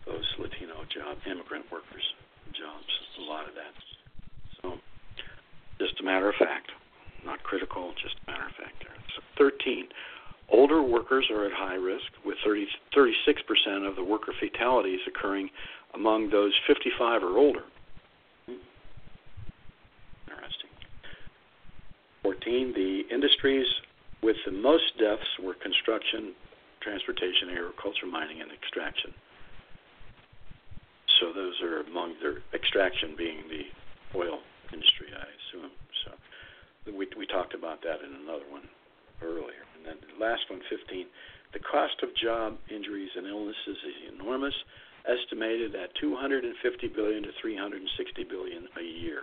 those Latino job, immigrant workers jobs, a lot of that. So just a matter of fact, not critical, just a matter of fact. So 13. Older workers are at high risk, with 30, 36% of the worker fatalities occurring among those 55 or older. 14. The industries with the most deaths were construction, transportation, agriculture, mining, and extraction. So those are among their extraction being the oil industry, I assume. So we we talked about that in another one earlier. And then the last one, 15. The cost of job injuries and illnesses is enormous, estimated at 250 billion to 360 billion a year.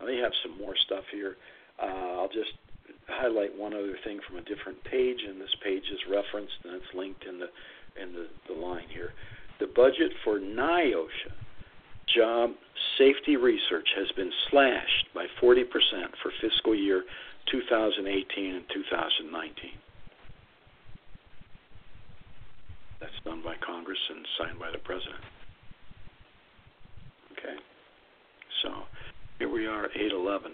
Now they have some more stuff here. Uh, I'll just highlight one other thing from a different page, and this page is referenced and it's linked in the in the, the line here. The budget for NIOSHA job safety research has been slashed by 40% for fiscal year 2018 and 2019. That's done by Congress and signed by the President. Okay. So here we are, 811.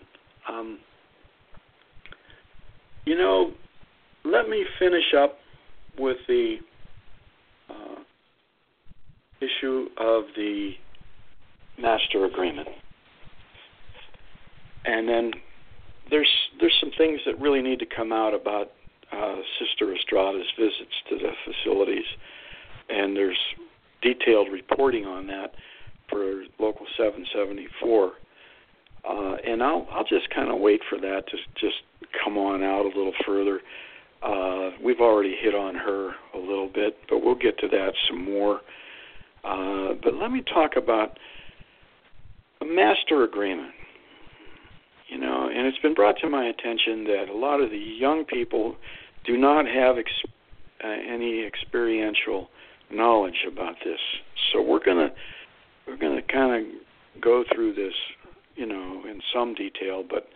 Um, you know, let me finish up with the uh, issue of the master agreement. And then there's there's some things that really need to come out about uh, Sister Estrada's visits to the facilities, and there's detailed reporting on that for Local 774. Uh, and I'll I'll just kind of wait for that to just come on out a little further. Uh, we've already hit on her a little bit, but we'll get to that some more. Uh, but let me talk about a master agreement. You know, and it's been brought to my attention that a lot of the young people do not have ex- uh, any experiential knowledge about this. So we're gonna we're gonna kind of go through this, you know, in some detail, but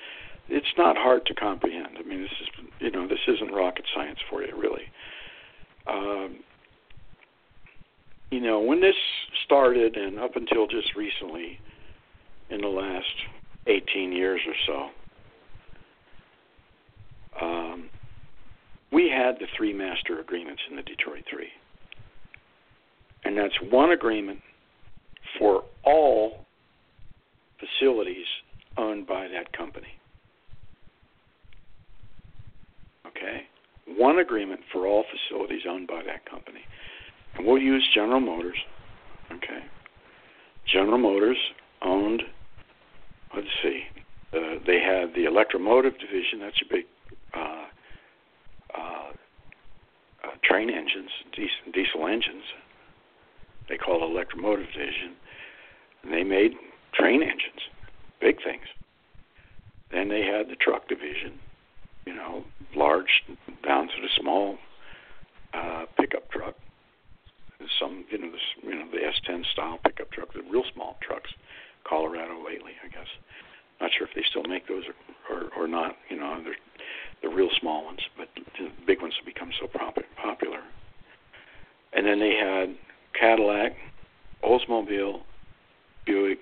it's not hard to comprehend. I mean, this is you know this isn't rocket science for you, really. Um, you know, when this started and up until just recently, in the last 18 years or so, um, we had the three master agreements in the Detroit Three. And that's one agreement for all facilities owned by that company. Okay? One agreement for all facilities owned by that company. And we'll use General Motors. Okay. General Motors owned, let's see, uh, they had the electromotive division. That's a big uh, uh, uh, train engines, diesel, diesel engines. They call it electromotive division. And they made train engines, big things. Then they had the truck division, you know, large down to the small uh, pickup truck some you know this you know the S10 style pickup truck, the real small trucks, Colorado lately, I guess. Not sure if they still make those or or, or not. You know, they're the real small ones, but the big ones have become so popular. And then they had Cadillac, Oldsmobile, Buick,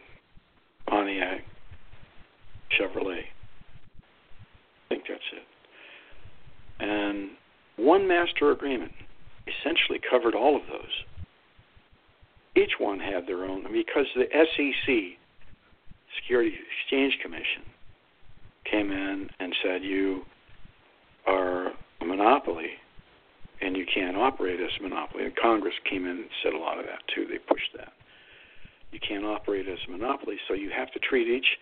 Pontiac, Chevrolet. I think that's it. And one master agreement essentially covered all of those. Each one had their own, because the SEC, Security Exchange Commission, came in and said you are a monopoly and you can't operate as a monopoly. And Congress came in and said a lot of that too. They pushed that. You can't operate as a monopoly, so you have to treat each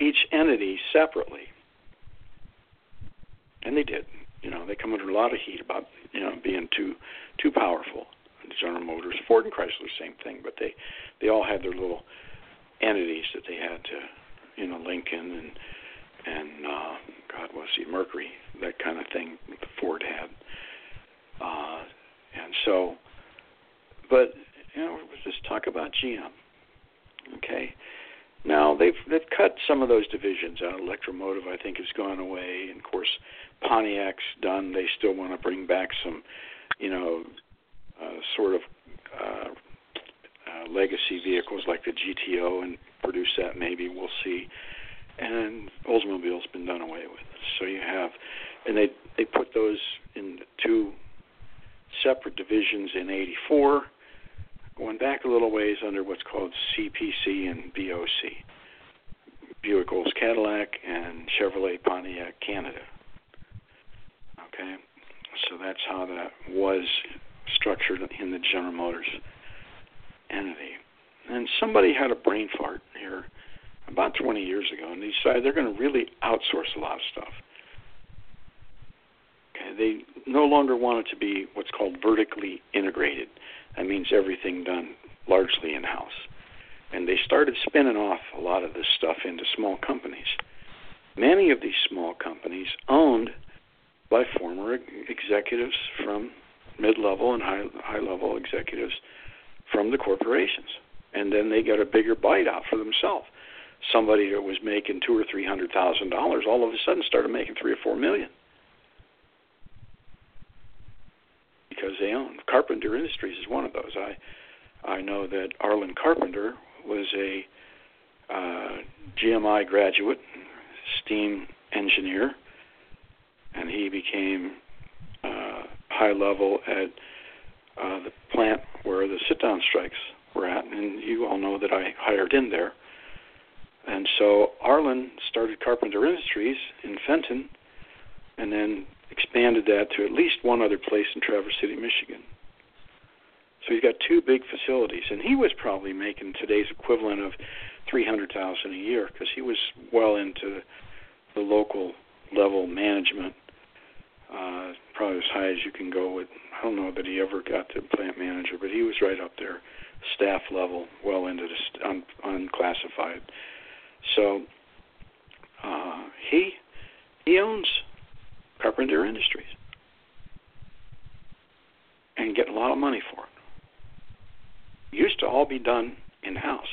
each entity separately. And they did. You know, they come under a lot of heat about you know being too too powerful. General Motors, Ford and Chrysler, same thing, but they they all had their little entities that they had to, you know, Lincoln and and uh, God was he Mercury, that kind of thing that Ford had, uh, and so, but you know, just talk about GM. Okay, now they've they've cut some of those divisions out. Electromotive, I think, has gone away, and of course, Pontiac's done. They still want to bring back some, you know, uh, sort of uh, uh, legacy vehicles like the GTO and produce that maybe we'll see. And Oldsmobile's been done away with. So you have, and they they put those in two separate divisions in '84, going back a little ways under what's called CPC and BOC. Buick Olds Cadillac and Chevrolet Pontiac Canada. Okay, so that's how that was structured in the General Motors entity. And somebody had a brain fart here about 20 years ago, and they decided they're going to really outsource a lot of stuff. Okay, they no longer want it to be what's called vertically integrated. That means everything done largely in house. And they started spinning off a lot of this stuff into small companies. Many of these small companies owned by former executives from mid-level and high high-level executives from the corporations, and then they get a bigger bite out for themselves. Somebody that was making two or three hundred thousand dollars all of a sudden started making three or four million because they own. Carpenter Industries is one of those. I I know that Arlen Carpenter was a uh, GMI graduate, steam engineer, and he became uh, high level at uh, the plant where the sit down strikes were at. And you all know that I hired in there. And so Arlen started Carpenter Industries in Fenton and then expanded that to at least one other place in Traverse City, Michigan. So he's got two big facilities, and he was probably making today's equivalent of three hundred thousand a year because he was well into the local level management, uh, probably as high as you can go with. I don't know that he ever got to plant manager, but he was right up there, staff level, well into the st- un- unclassified. So uh, he he owns Carpenter Industries and get a lot of money for it used to all be done in house.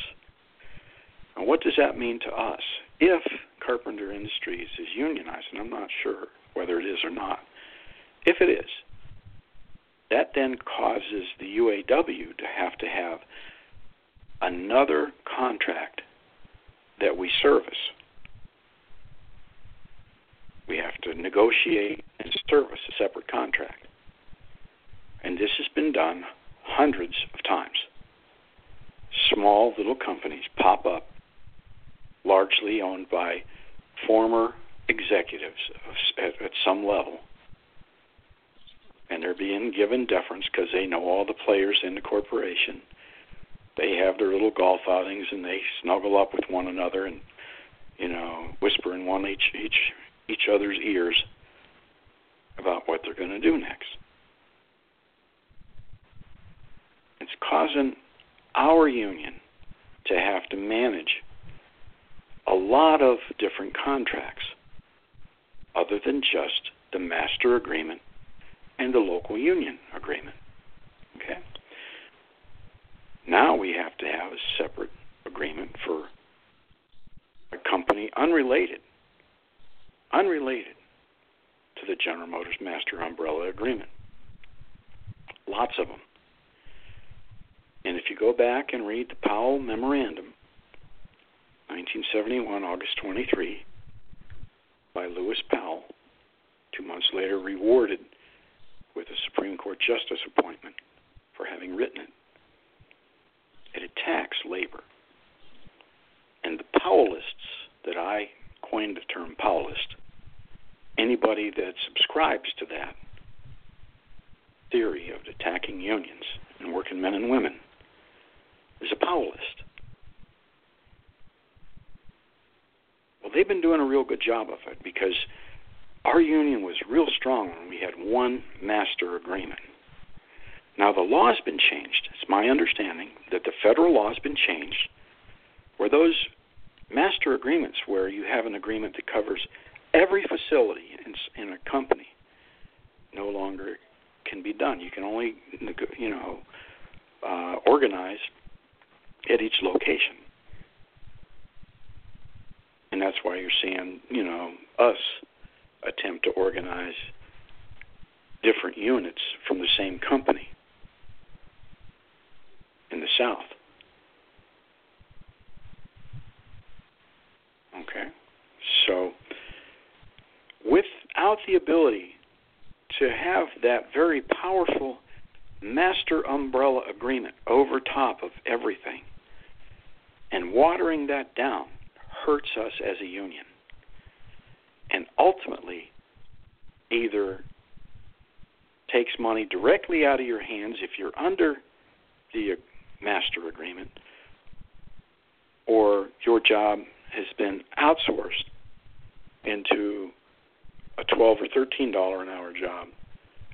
What does that mean to us? If Carpenter Industries is unionized, and I'm not sure whether it is or not, if it is, that then causes the UAW to have to have another contract that we service. We have to negotiate and service a separate contract. And this has been done hundreds of times small little companies pop up, largely owned by former executives at, at some level. And they're being given deference because they know all the players in the corporation. They have their little golf outings and they snuggle up with one another and, you know, whisper in one each each each other's ears about what they're going to do next. It's causing our union to have to manage a lot of different contracts other than just the master agreement and the local union agreement. Okay? Now we have to have a separate agreement for a company unrelated unrelated to the General Motors Master Umbrella Agreement. Lots of them. And if you go back and read the Powell Memorandum, 1971, August 23, by Lewis Powell, two months later rewarded with a Supreme Court justice appointment for having written it. It attacks labor. And the Powellists that I coined the term Powellist, anybody that subscribes to that theory of attacking unions and working men and women is a Powellist. Well, they've been doing a real good job of it because our union was real strong when we had one master agreement. Now, the law has been changed. It's my understanding that the federal law has been changed where those master agreements, where you have an agreement that covers every facility in, in a company, no longer can be done. You can only, you know, uh, organize at each location. And that's why you're seeing, you know, us attempt to organize different units from the same company in the South Okay? So, without the ability to have that very powerful master umbrella agreement over top of everything and watering that down hurts us as a union and ultimately either takes money directly out of your hands if you're under the master agreement or your job has been outsourced into a 12 or 13 dollar an hour job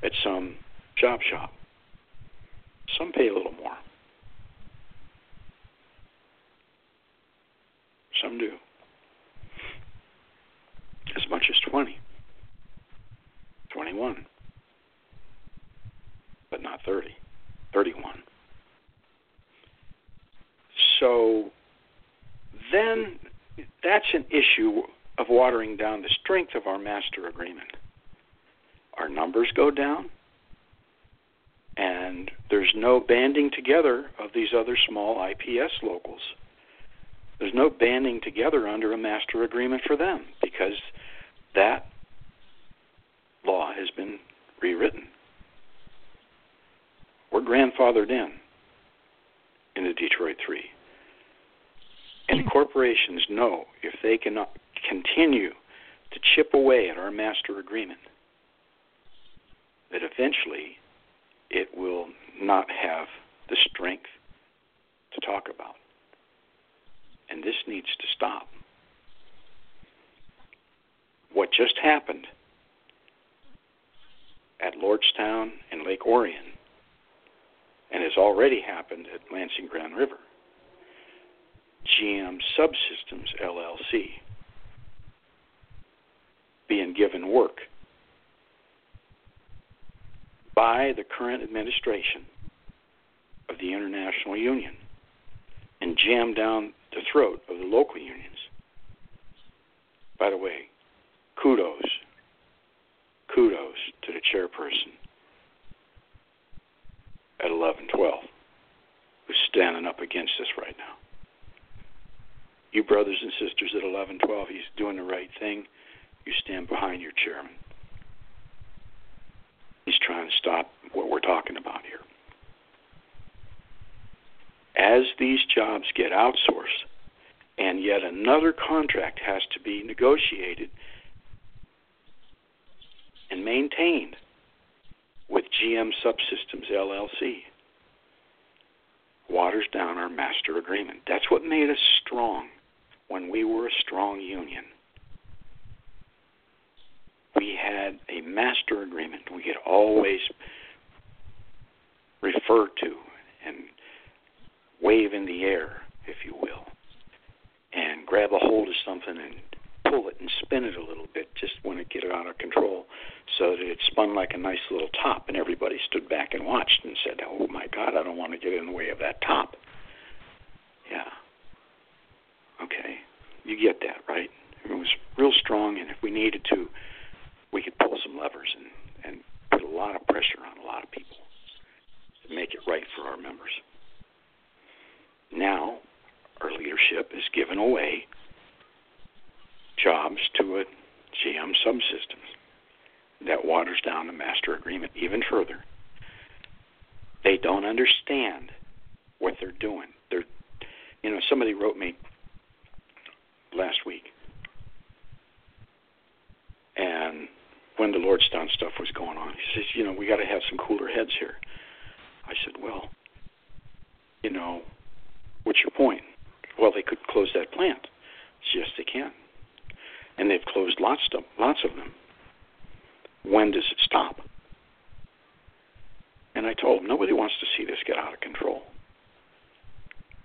at some job shop. Some pay a little more. Some do. As much as 20. 21. But not 30. 31. So then that's an issue of watering down the strength of our master agreement. Our numbers go down, and there's no banding together of these other small IPS locals. There's no banding together under a master agreement for them because that law has been rewritten. We're grandfathered in in the Detroit 3. And corporations know if they can continue to chip away at our master agreement, that eventually it will not have the strength to talk about. And this needs to stop. What just happened at Lordstown and Lake Orion, and has already happened at Lansing Grand River, GM Subsystems LLC being given work by the current administration of the International Union and jammed down the throat of the local unions. By the way, kudos, kudos to the chairperson at 1112 who's standing up against us right now. You brothers and sisters at 1112, he's doing the right thing. You stand behind your chairman. He's trying to stop what we're talking about here. As these jobs get outsourced, and yet another contract has to be negotiated and maintained with GM Subsystems LLC. Waters down our master agreement. That's what made us strong when we were a strong union we had a master agreement we could always refer to and wave in the air, if you will, and grab a hold of something and pull it and spin it a little bit just when it get it out of control so that it spun like a nice little top and everybody stood back and watched and said, Oh my God, I don't want to get in the way of that top. Yeah. Okay. You get that, right? It was real strong and if we needed to we could pull some levers and, and put a lot of pressure on a lot of people to make it right for our members. Now, our leadership is giving away jobs to a GM subsystems that waters down the master agreement even further. They don't understand what they're doing. They're, you know, somebody wrote me last week, and when the Lordstown stuff was going on. He says, you know, we got to have some cooler heads here. I said, well, you know, what's your point? Well, they could close that plant. Said, yes, they can, and they've closed lots of lots of them. When does it stop? And I told them nobody wants to see this get out of control,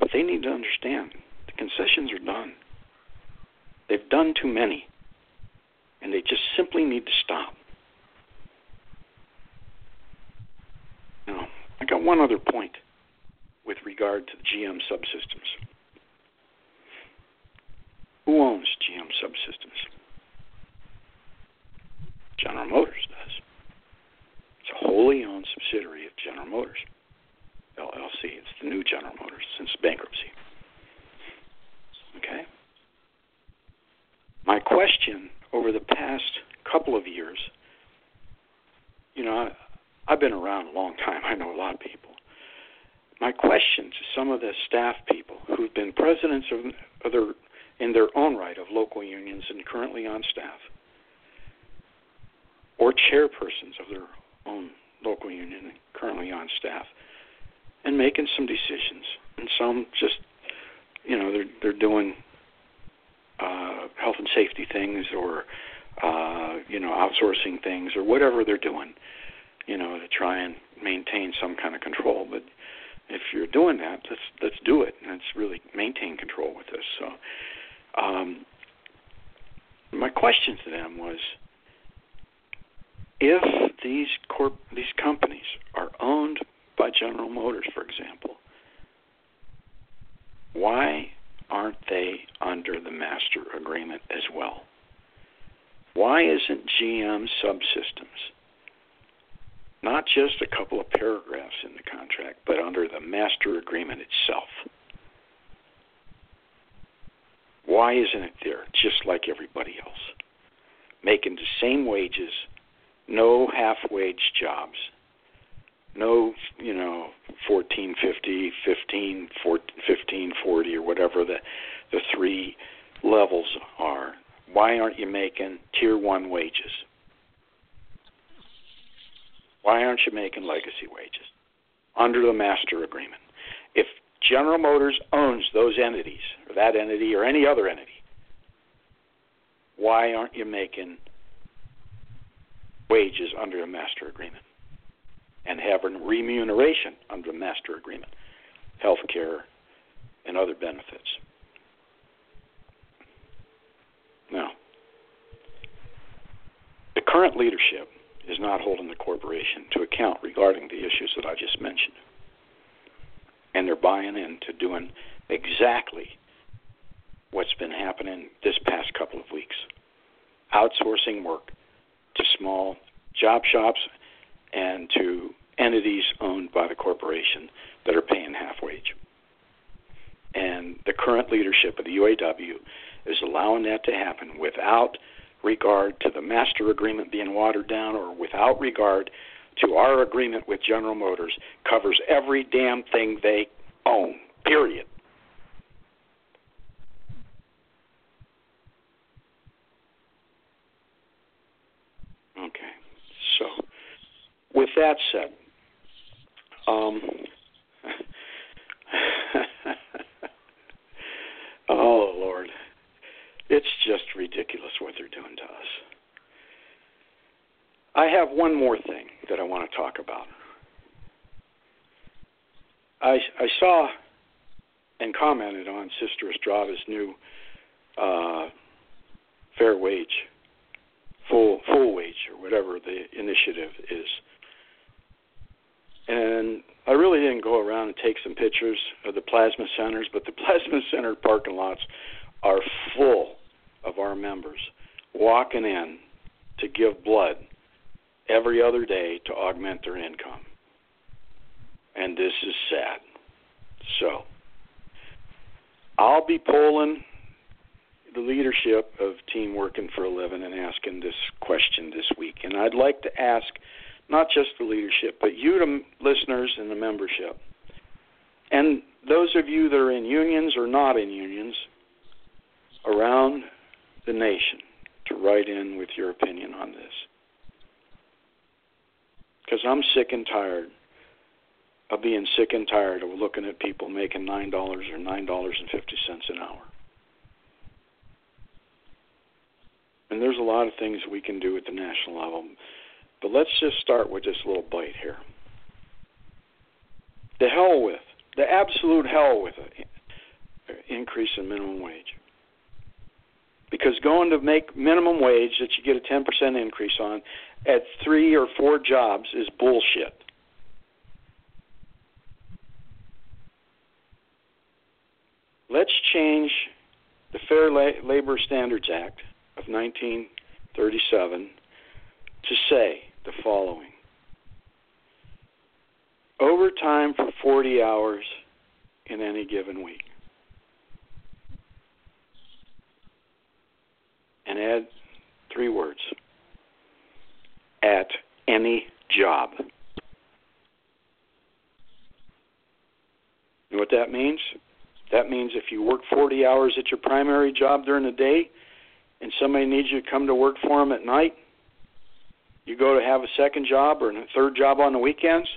but they need to understand the concessions are done. They've done too many and they just simply need to stop. Now, I got one other point with regard to the GM subsystems. Who owns GM subsystems? General Motors does. It's a wholly owned subsidiary of General Motors, LLC. It's the new General Motors since bankruptcy. Okay? My question over the past couple of years you know, I, I've been around a long time. I know a lot of people. My question to some of the staff people who've been presidents of, their, in their own right of local unions and currently on staff, or chairpersons of their own local union and currently on staff, and making some decisions, and some just, you know, they're they're doing uh, health and safety things or uh, you know outsourcing things or whatever they're doing, you know, to try and maintain some kind of control. But if you're doing that, let's let's do it. Let's really maintain control with this. So, um, my question to them was, if these corp these companies are owned by General Motors, for example, why aren't they under the master agreement as well? Why isn't GM Subsystems not just a couple of paragraphs in the contract, but under the master agreement itself? Why isn't it there just like everybody else? Making the same wages, no half wage jobs, no, you know, fourteen fifty, fifteen, fifteen forty, or whatever the the three levels are. Why aren't you making tier one wages? Why aren't you making legacy wages under the master agreement? If General Motors owns those entities, or that entity, or any other entity, why aren't you making wages under a master agreement? And having remuneration under the master agreement, health care, and other benefits. Now, the current leadership is not holding the corporation to account regarding the issues that I just mentioned. And they're buying into doing exactly what's been happening this past couple of weeks outsourcing work to small job shops and to entities owned by the corporation that are paying half wage. And the current leadership of the UAW is allowing that to happen without regard to the master agreement being watered down or without regard to our agreement with General Motors covers every damn thing they own. Period. Okay. So, with that said, um, oh Lord, it's just ridiculous what they're doing to us. I have one more thing that I want to talk about. I I saw and commented on Sister Estrada's new uh, fair wage, full full wage, or whatever the initiative is and I really didn't go around and take some pictures of the plasma centers, but the plasma center parking lots are full of our members walking in to give blood every other day to augment their income. And this is sad. So, I'll be polling the leadership of Team Working for a Living and asking this question this week. And I'd like to ask not just the leadership, but you, the listeners, and the membership. And those of you that are in unions or not in unions around the nation to write in with your opinion on this. Because I'm sick and tired of being sick and tired of looking at people making $9 or $9.50 an hour. And there's a lot of things we can do at the national level. But let's just start with this little bite here. The hell with, the absolute hell with an increase in minimum wage. Because going to make minimum wage that you get a 10% increase on at three or four jobs is bullshit. Let's change the Fair Labor Standards Act of 1937 to say the following overtime for 40 hours in any given week. And add three words at any job. You know what that means? That means if you work 40 hours at your primary job during the day and somebody needs you to come to work for them at night, you go to have a second job or a third job on the weekends.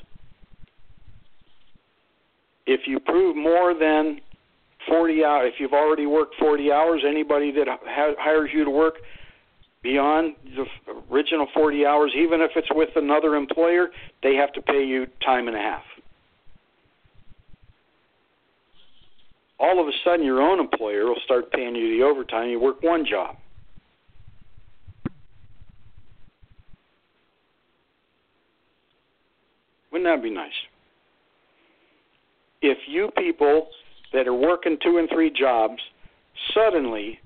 If you prove more than 40 hours, if you've already worked 40 hours, anybody that ha- hires you to work beyond the original 40 hours, even if it's with another employer, they have to pay you time and a half. all of a sudden your own employer will start paying you the overtime. You work one job. Wouldn't that be nice? If you people that are working two and three jobs suddenly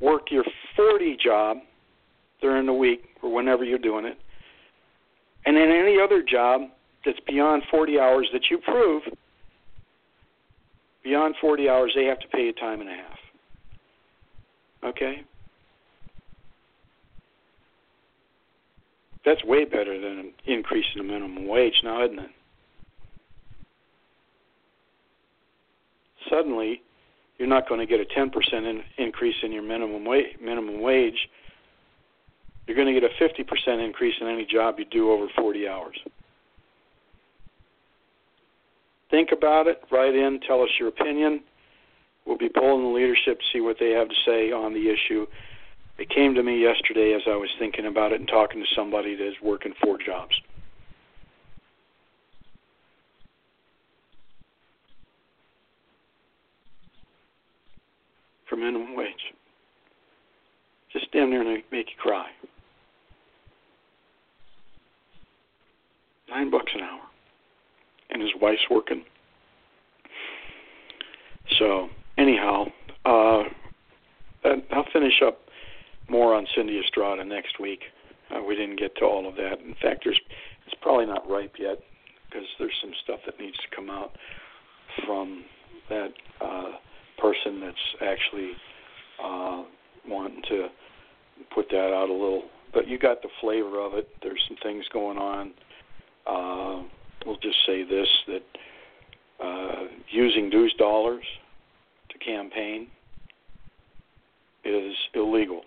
work your 40 job during the week or whenever you're doing it, and then any other job that's beyond 40 hours that you prove – Beyond 40 hours, they have to pay you time and a half. Okay? That's way better than an increase in the minimum wage now, isn't it? Suddenly, you're not going to get a 10% in, increase in your minimum wage. Minimum wage. You're going to get a 50% increase in any job you do over 40 hours. Think about it, write in, tell us your opinion. We'll be polling the leadership to see what they have to say on the issue. It came to me yesterday as I was thinking about it and talking to somebody that is working four jobs. For minimum wage. Just stand there and make you cry. Nine bucks an hour and his wife's working. So anyhow, uh, I'll finish up more on Cindy Estrada next week. Uh, we didn't get to all of that. In fact, there's it's probably not ripe yet because there's some stuff that needs to come out from that uh, person that's actually uh, wanting to put that out a little. But you got the flavor of it. There's some things going on. Uh, we'll just say this that uh, using dues dollars to campaign is illegal.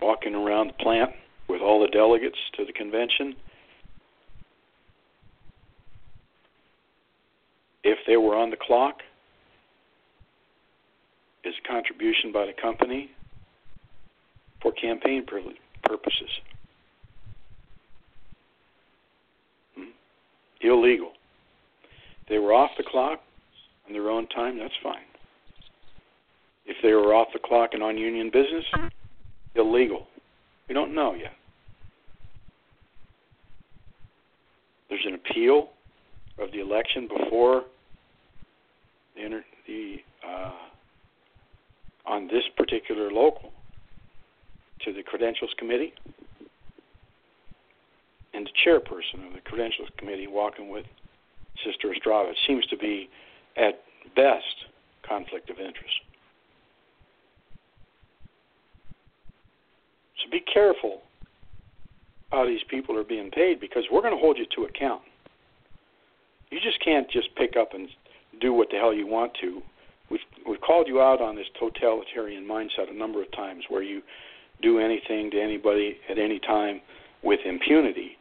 Walking around the plant with all the delegates to the convention, if they were on the clock, is a contribution by the company for campaign purposes. Hmm? illegal. they were off the clock on their own time, that's fine. If they were off the clock and on union business, illegal. We don't know yet. There's an appeal of the election before the, inter- the uh, on this particular local to the credentials committee and the chairperson of the credentials committee walking with Sister Estrada. Seems to be, at best, conflict of interest. So be careful how these people are being paid because we're going to hold you to account. You just can't just pick up and do what the hell you want to. We've we've called you out on this totalitarian mindset a number of times where you do anything to anybody at any time with impunity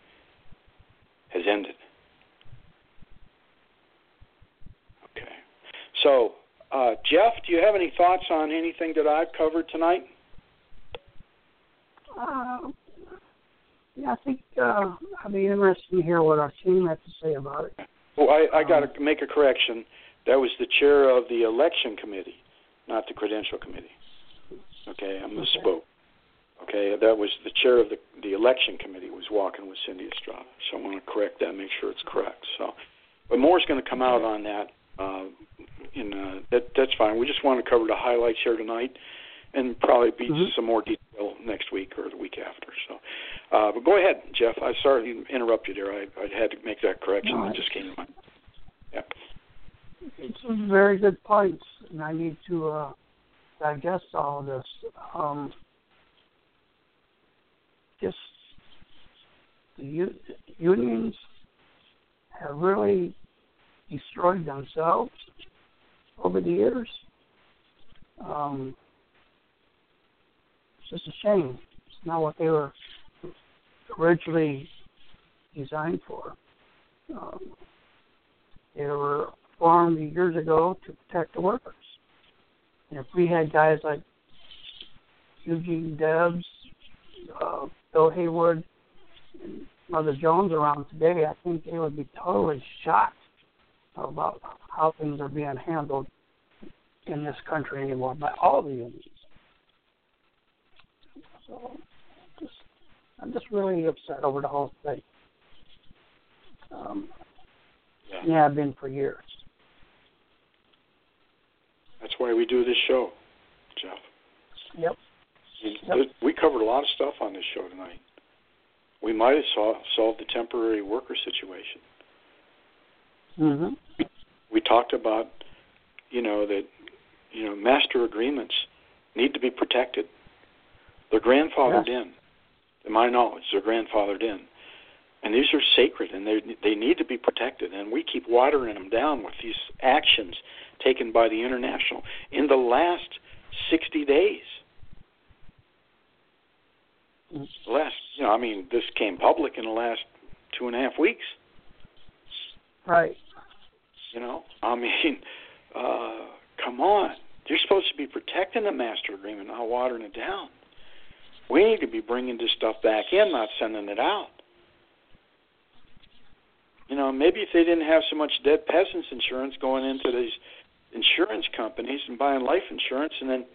has ended. Okay. So, uh, Jeff, do you have any thoughts on anything that I've covered tonight? Uh, yeah, I think uh, I'd be interested to hear what our team has to say about it. Well, I, I got to um, make a correction. That was the chair of the election committee, not the credential committee. Okay, I misspoke. Okay. Okay, that was the chair of the the election committee was walking with Cindy Estrada. So I want to correct that, make sure it's correct. So, but more is going to come out on that. Uh, in uh, that that's fine. We just want to cover the highlights here tonight, and probably be mm-hmm. some more detail next week or the week after. So, uh, but go ahead, Jeff. I sorry to interrupt you there. I, I had to make that correction. No, that just came to mind. Yeah. It's very good points, and I need to uh, digest all of this. Um, just the u- unions have really destroyed themselves over the years. Um, just a shame. It's not what they were originally designed for. Um, they were formed years ago to protect the workers. And if we had guys like Eugene Debs, uh, Bill Haywood, and Mother Jones around today, I think they would be totally shocked about how things are being handled in this country anymore by all the unions. So, just, I'm just really upset over the whole thing. Um, Yeah. yeah, I've been for years. That's why we do this show, Jeff. Yep. We- Yep. We covered a lot of stuff on this show tonight. We might have sol- solved the temporary worker situation. hmm We talked about, you know, that, you know, master agreements need to be protected. They're grandfathered Yes. in. To my knowledge, they're grandfathered in. And these are sacred and they they need to be protected. And we keep watering them down with these actions taken by the international in the last 60 days. Last, you know, I mean, this came public in the last two and a half weeks. Right. You know, I mean, uh, come on. You're supposed to be protecting the master agreement, not watering it down. We need to be bringing this stuff back in, not sending it out. You know, maybe if they didn't have so much dead peasants insurance going into these insurance companies and buying life insurance, and then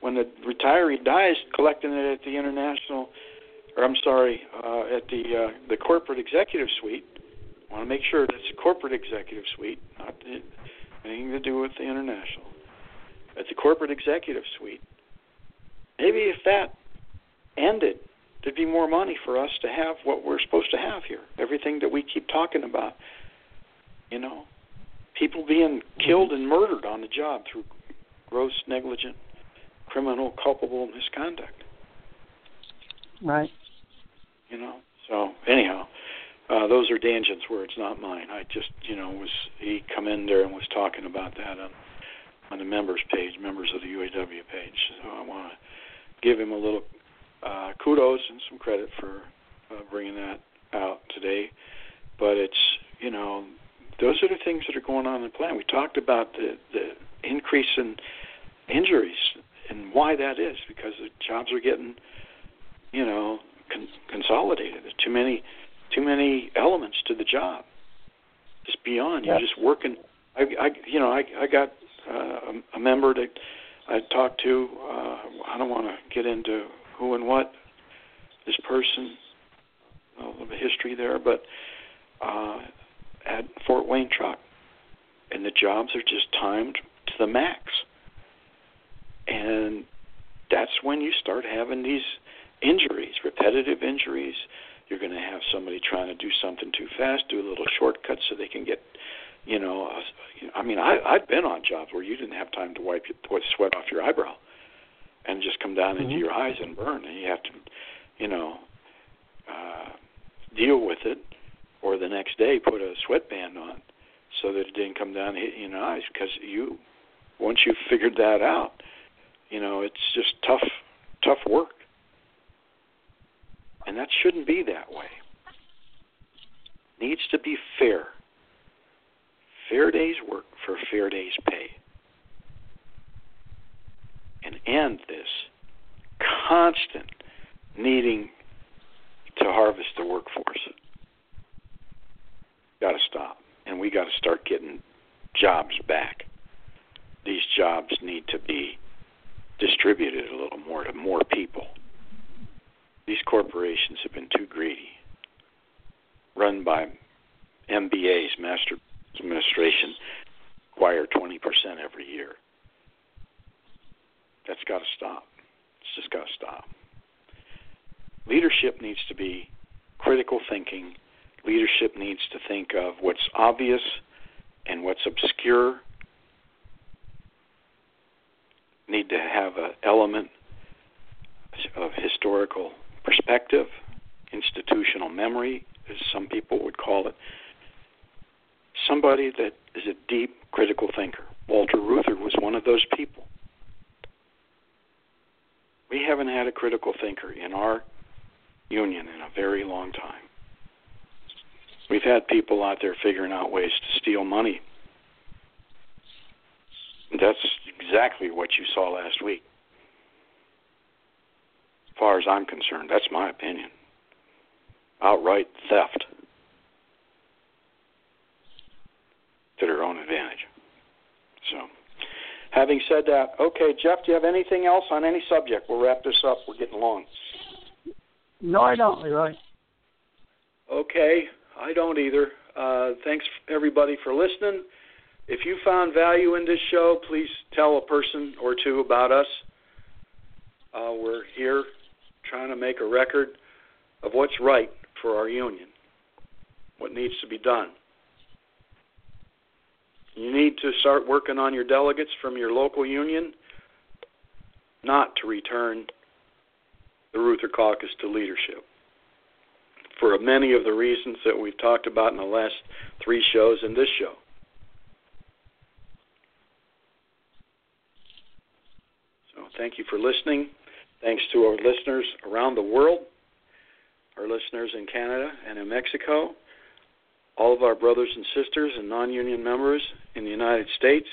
when the retiree dies, collecting it at the international, or I'm sorry, uh, at the uh, the corporate executive suite. I want to make sure that's the corporate executive suite, not anything to do with the international. At the corporate executive suite. Maybe if that ended, there'd be more money for us to have what we're supposed to have here. Everything that we keep talking about. You know, people being killed and murdered on the job through gross negligent, criminal, culpable misconduct. Right. You know. So anyhow, uh, those are Dangen's words, not mine. I just, you know, was he come in there and was talking about that on on the members page, members of the UAW page. So I want to give him a little uh, kudos and some credit for uh, bringing that out today. But it's, you know, those are the things that are going on in the plant. We talked about the the increase in injuries and why that is because the jobs are getting, you know, con- consolidated. There's too many too many elements to the job. Just beyond Yeah. you're just working. I, I you know I I got uh, a, a member that I talked to. Uh, I don't want to get into who and what this person, a little bit of history there, but uh, at Fort Wayne Truck, and the jobs are just timed to the max, and that's when you start having these injuries, repetitive injuries. You're going to have somebody trying to do something too fast, do a little shortcut so they can get, you know. Uh, I mean, I I've been on jobs where you didn't have time to wipe your sweat off your eyebrow, and just come down into Mhm. your eyes and burn, and you have to, you know, uh, deal with it, or the next day put a sweatband on, so that it didn't come down and hit you in the eyes. Because you, once you figured that out, you know, it's just tough, tough work. And that shouldn't be that way. Needs to be fair. Fair day's work for fair day's pay. And end this constant needing to harvest the workforce. Got to stop. And we got to start getting jobs back. These jobs need to be distributed a little more to more people. These corporations have been too greedy. Run by MBAs, Master Administration, acquire 20% every year. That's got to stop. It's just got to stop. Leadership needs to be critical thinking. Leadership needs to think of what's obvious and what's obscure. Need to have an element of historical perspective institutional memory, as some people would call it. Somebody that is a deep critical thinker. Walter Reuther was one of those people. We haven't had a critical thinker in our union in a very long time. We've had people out there figuring out ways to steal money. That's exactly what you saw last week. As far as I'm concerned, that's my opinion. Outright theft to their own advantage. So, having said that, okay, Jeff, do you have anything else on any subject? We'll wrap this up. We're getting long. No, I don't, Leroy. Okay, I don't either. Uh, thanks everybody for listening. If you found value in this show, please tell a person or two about us. Uh, we're here trying to make a record of what's right for our union, what needs to be done. You need to start working on your delegates from your local union not to return the Reuther Caucus to leadership for many of the reasons that we've talked about in the last three shows and this show. So, thank you for listening. Thanks to our listeners around the world, our listeners in Canada and in Mexico, all of our brothers and sisters and non union members in the United States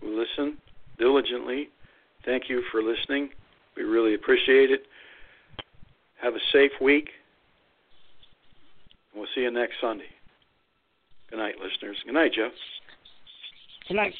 who listen diligently. Thank you for listening. We really appreciate it. Have a safe week. We'll see you next Sunday. Good night, listeners. Good night, Jeff. Good night.